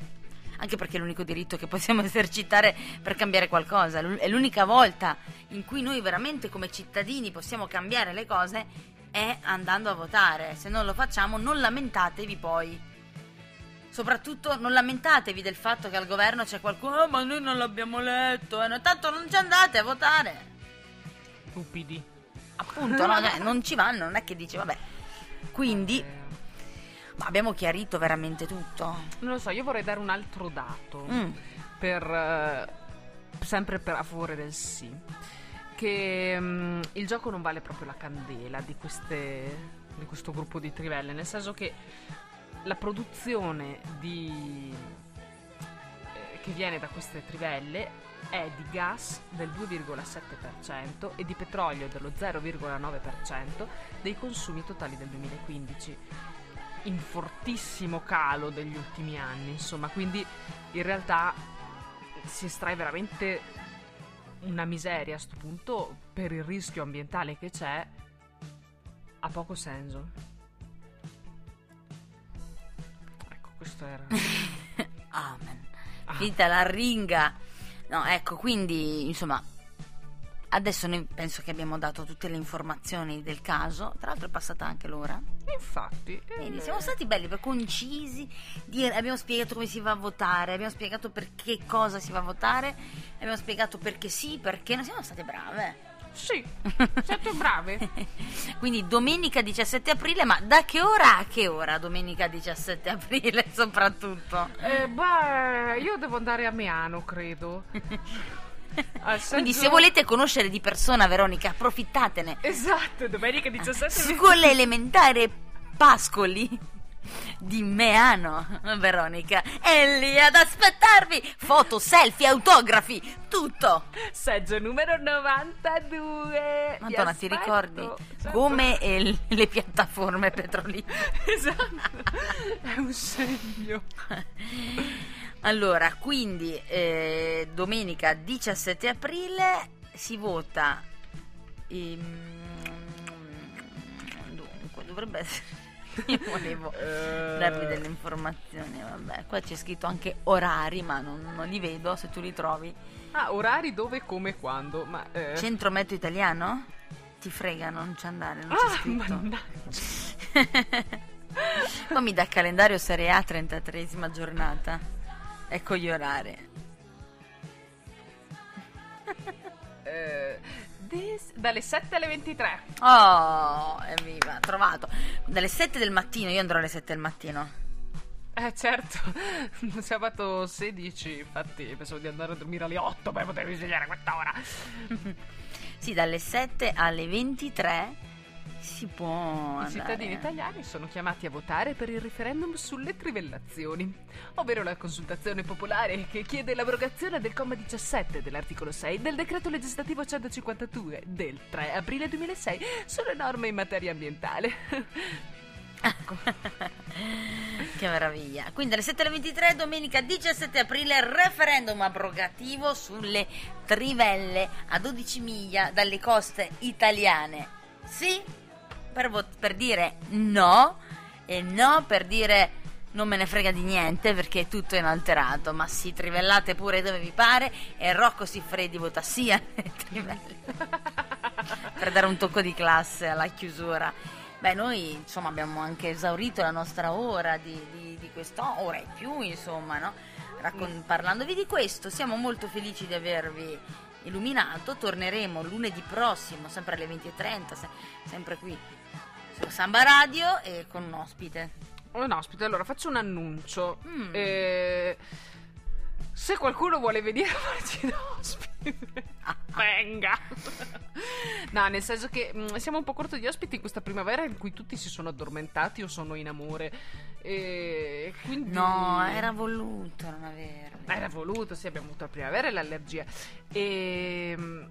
Anche perché è l'unico diritto che possiamo esercitare per cambiare qualcosa. È l'unica volta in cui noi veramente come cittadini possiamo cambiare le cose è andando a votare. Se non lo facciamo, non lamentatevi poi. Soprattutto non lamentatevi del fatto che al governo c'è qualcuno, "Oh, ma noi non l'abbiamo letto, e no, tanto non ci andate a votare. Stupidi. Appunto, no? Cioè, non ci vanno, non è che dici, vabbè. Quindi, ma abbiamo chiarito veramente tutto. Non lo so, io vorrei dare un altro dato. Mm. per eh, sempre per a favore del sì che mm, il gioco non vale proprio la candela di, queste, di questo gruppo di trivelle nel senso che la produzione di, eh, che viene da queste trivelle è di gas del 2,7% e di petrolio dello 0,9% dei consumi totali del 2015 in fortissimo calo degli ultimi anni, insomma, quindi in realtà si estrae veramente una miseria a questo punto per il rischio ambientale che c'è ha poco senso. Ecco, questo era. Amen. Finita la ringa. No, ecco, quindi, insomma, adesso noi penso che abbiamo dato tutte le informazioni del caso. Tra l'altro è passata anche l'ora. Infatti, eh, Vedi, siamo stati belli, concisi, dire- abbiamo spiegato come si va a votare, abbiamo spiegato perché cosa si va a votare, abbiamo spiegato perché sì, perché non siamo state brave. Sì, siete brave. Quindi domenica 17 aprile, ma da che ora a che ora domenica 17 aprile soprattutto? Eh, beh, io devo andare a Meano, credo. Al Quindi se volete conoscere di persona Veronica, approfittatene. Esatto, domenica 17 Scuola elementare Pascoli di Meano, Veronica. È lì ad aspettarvi. Foto, selfie, autografi, tutto. Seggio numero 92. Vi Madonna, ti ricordi? Certo. Come eh, le piattaforme petrolifere. Esatto. È un segno. Allora, quindi eh, domenica 17 aprile si vota. ehm, dunque, dovrebbe essere. Io volevo Eh. darvi delle informazioni. Vabbè, qua c'è scritto anche orari, ma non, non li vedo se tu li trovi. Ah, orari dove, come, quando. Ma. Eh. Centro metro italiano? Ti frega, non ci andare, non c'è Ah, scritto. mannaggia. Qua mi dà calendario Serie A 33esima giornata. Ecco gli orari. Eh, this- dalle 7 alle 23. Oh, evviva, trovato. Dalle 7 del mattino, io andrò alle 7 del mattino. Eh, certo. Sabato 16, infatti, pensavo di andare a dormire alle 8 per potermi svegliare a questa ora. Sì, dalle 7 alle 23 si può I cittadini italiani sono chiamati a votare per il referendum sulle trivellazioni, ovvero la consultazione popolare che chiede l'abrogazione del comma 17 dell'articolo 6 del decreto legislativo 152 del 3 aprile 2006 sulle norme in materia ambientale. Che meraviglia. Quindi alle 7 alle 23, domenica 17 aprile, referendum abrogativo sulle trivelle a 12 miglia dalle coste italiane. Sì, per, vot- per dire no, e no per dire non me ne frega di niente perché è tutto inalterato. Ma sì, trivellate pure dove vi pare e Rocco Siffredi vota sì per dare un tocco di classe alla chiusura Beh, noi insomma abbiamo anche esaurito la nostra ora di, di, di questo, ora e più, insomma, no? Raccon- parlandovi di questo, siamo molto felici di avervi illuminato. Torneremo lunedì prossimo, sempre alle 20.30, se- sempre qui su Samba Radio e con un ospite. Un ospite, allora faccio un annuncio. Mm. Eh, se qualcuno vuole venire a farci da ospite, venga. no, nel senso che mm, siamo un po' corto di ospiti in questa primavera in cui tutti si sono addormentati o sono in amore. E quindi... No, era voluto non averli. Era voluto, sì, abbiamo avuto la primavera e l'allergia. E... mm,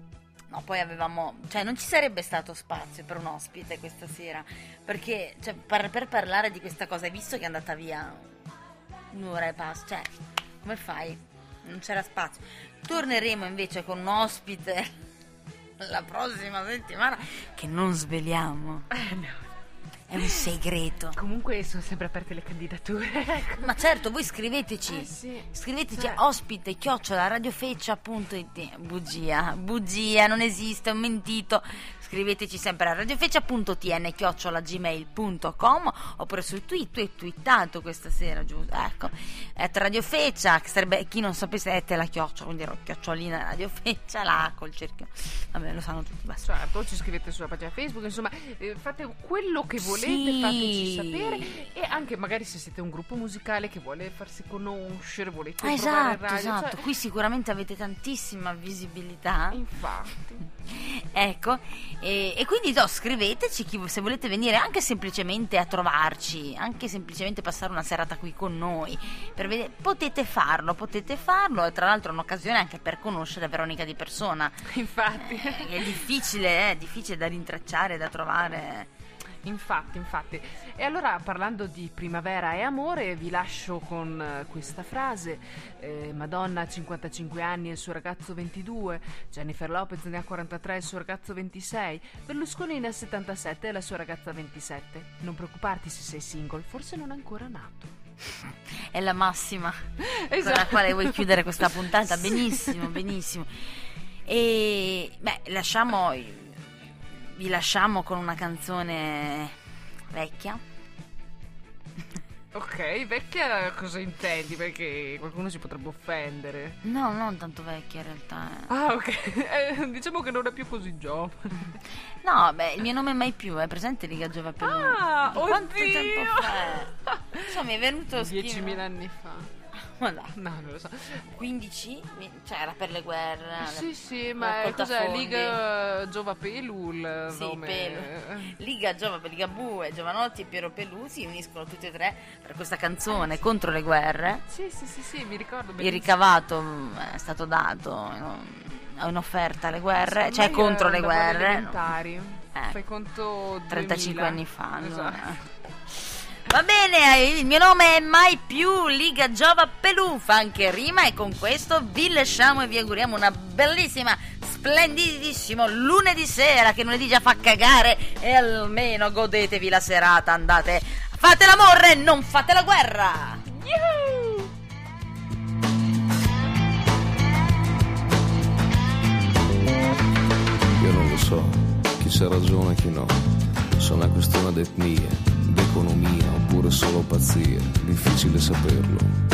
No, poi avevamo, cioè non ci sarebbe stato spazio per un ospite questa sera, perché cioè, per, per parlare di questa cosa, hai visto che è andata via un'ora e passa, cioè come fai? Non c'era spazio. Torneremo invece con un ospite la prossima settimana che non sveliamo, eh, no. è un segreto. Comunque sono sempre aperte le candidature. ecco. Ma certo, voi scriveteci. Eh, sì. Scriveteci Cioè. a ospite chiocciola radiofeccia.it. Bugia, bugia, non esiste, un mentito. Scriveteci sempre a radiofeccia.tn chiocciola gmail.com oppure su tu hai twittato questa sera, giusto? Ecco, at radiofeccia, che sarebbe, chi non sapesse, è te la chiocciola, quindi ero chiocciolina radiofeccia, là col cerchio. Vabbè, lo sanno tutti, basta. Certo, ci scrivete sulla pagina Facebook, insomma, eh, fate quello che volete, Sì. fateci sapere e anche magari se siete un gruppo musicale che vuole farsi conoscere, volete in Esatto, radio, esatto, cioè- qui sicuramente avete tantissima visibilità. infatti. Ecco, e, e quindi no, scriveteci chi- se volete venire anche semplicemente a trovarci, anche semplicemente passare una serata qui con noi. Per vedere, potete farlo, potete farlo. E tra l'altro è un'occasione anche per conoscere Veronica di persona. Infatti. Eh, È difficile, eh, è difficile da rintracciare, da trovare. Infatti, infatti. E allora parlando di primavera e amore, vi lascio con eh, questa frase. Eh, Madonna ha 55 anni e il suo ragazzo 22, Jennifer Lopez ne ha 43 e il suo ragazzo 26, Berlusconi ne ha 77 e la sua ragazza 27. Non preoccuparti se sei single, forse non è ancora nato. È la massima con la Esatto. quale vuoi chiudere questa puntata. Benissimo, benissimo. E beh, lasciamo. Vi lasciamo con una canzone vecchia. Ok, vecchia cosa intendi? Perché qualcuno si potrebbe offendere. No, non tanto vecchia in realtà. Ah, ok. Eh, diciamo che non è più così giovane. No, beh, il mio nome è mai più, è presente Liga Giova Pelù? Ah, Quanto tempo fa? Insomma, mi è venuto schifo. 10.000 anni fa. Ma dai, No, non lo so. 15? Cioè, era per le guerre. Sì, sì, ma cos'è? Liga Giova Pelu il Sì, nome? Pelu. Liga Giova, Liga Bue, Giovanotti e Piero Pelù si uniscono tutti e tre per questa canzone contro le guerre. Sì, sì, sì, sì, mi ricordo Il benissimo. ricavato mm, è stato dato a un'offerta alle guerre, cioè contro le guerre. Eh. Fai conto 35 2000. anni fa. allora. Va bene, il mio nome è mai più Liga Giova Pelù, fa anche rima e con questo vi lasciamo e vi auguriamo una bellissima, splendidissimo lunedì sera che lunedì già fa cagare e almeno godetevi la serata, andate, fate l'amore, non fate la guerra! Yuhu! Io non lo so chi c'ha ragione e chi no. Se è una questione d'etnia, d'economia oppure solo pazzia, difficile saperlo.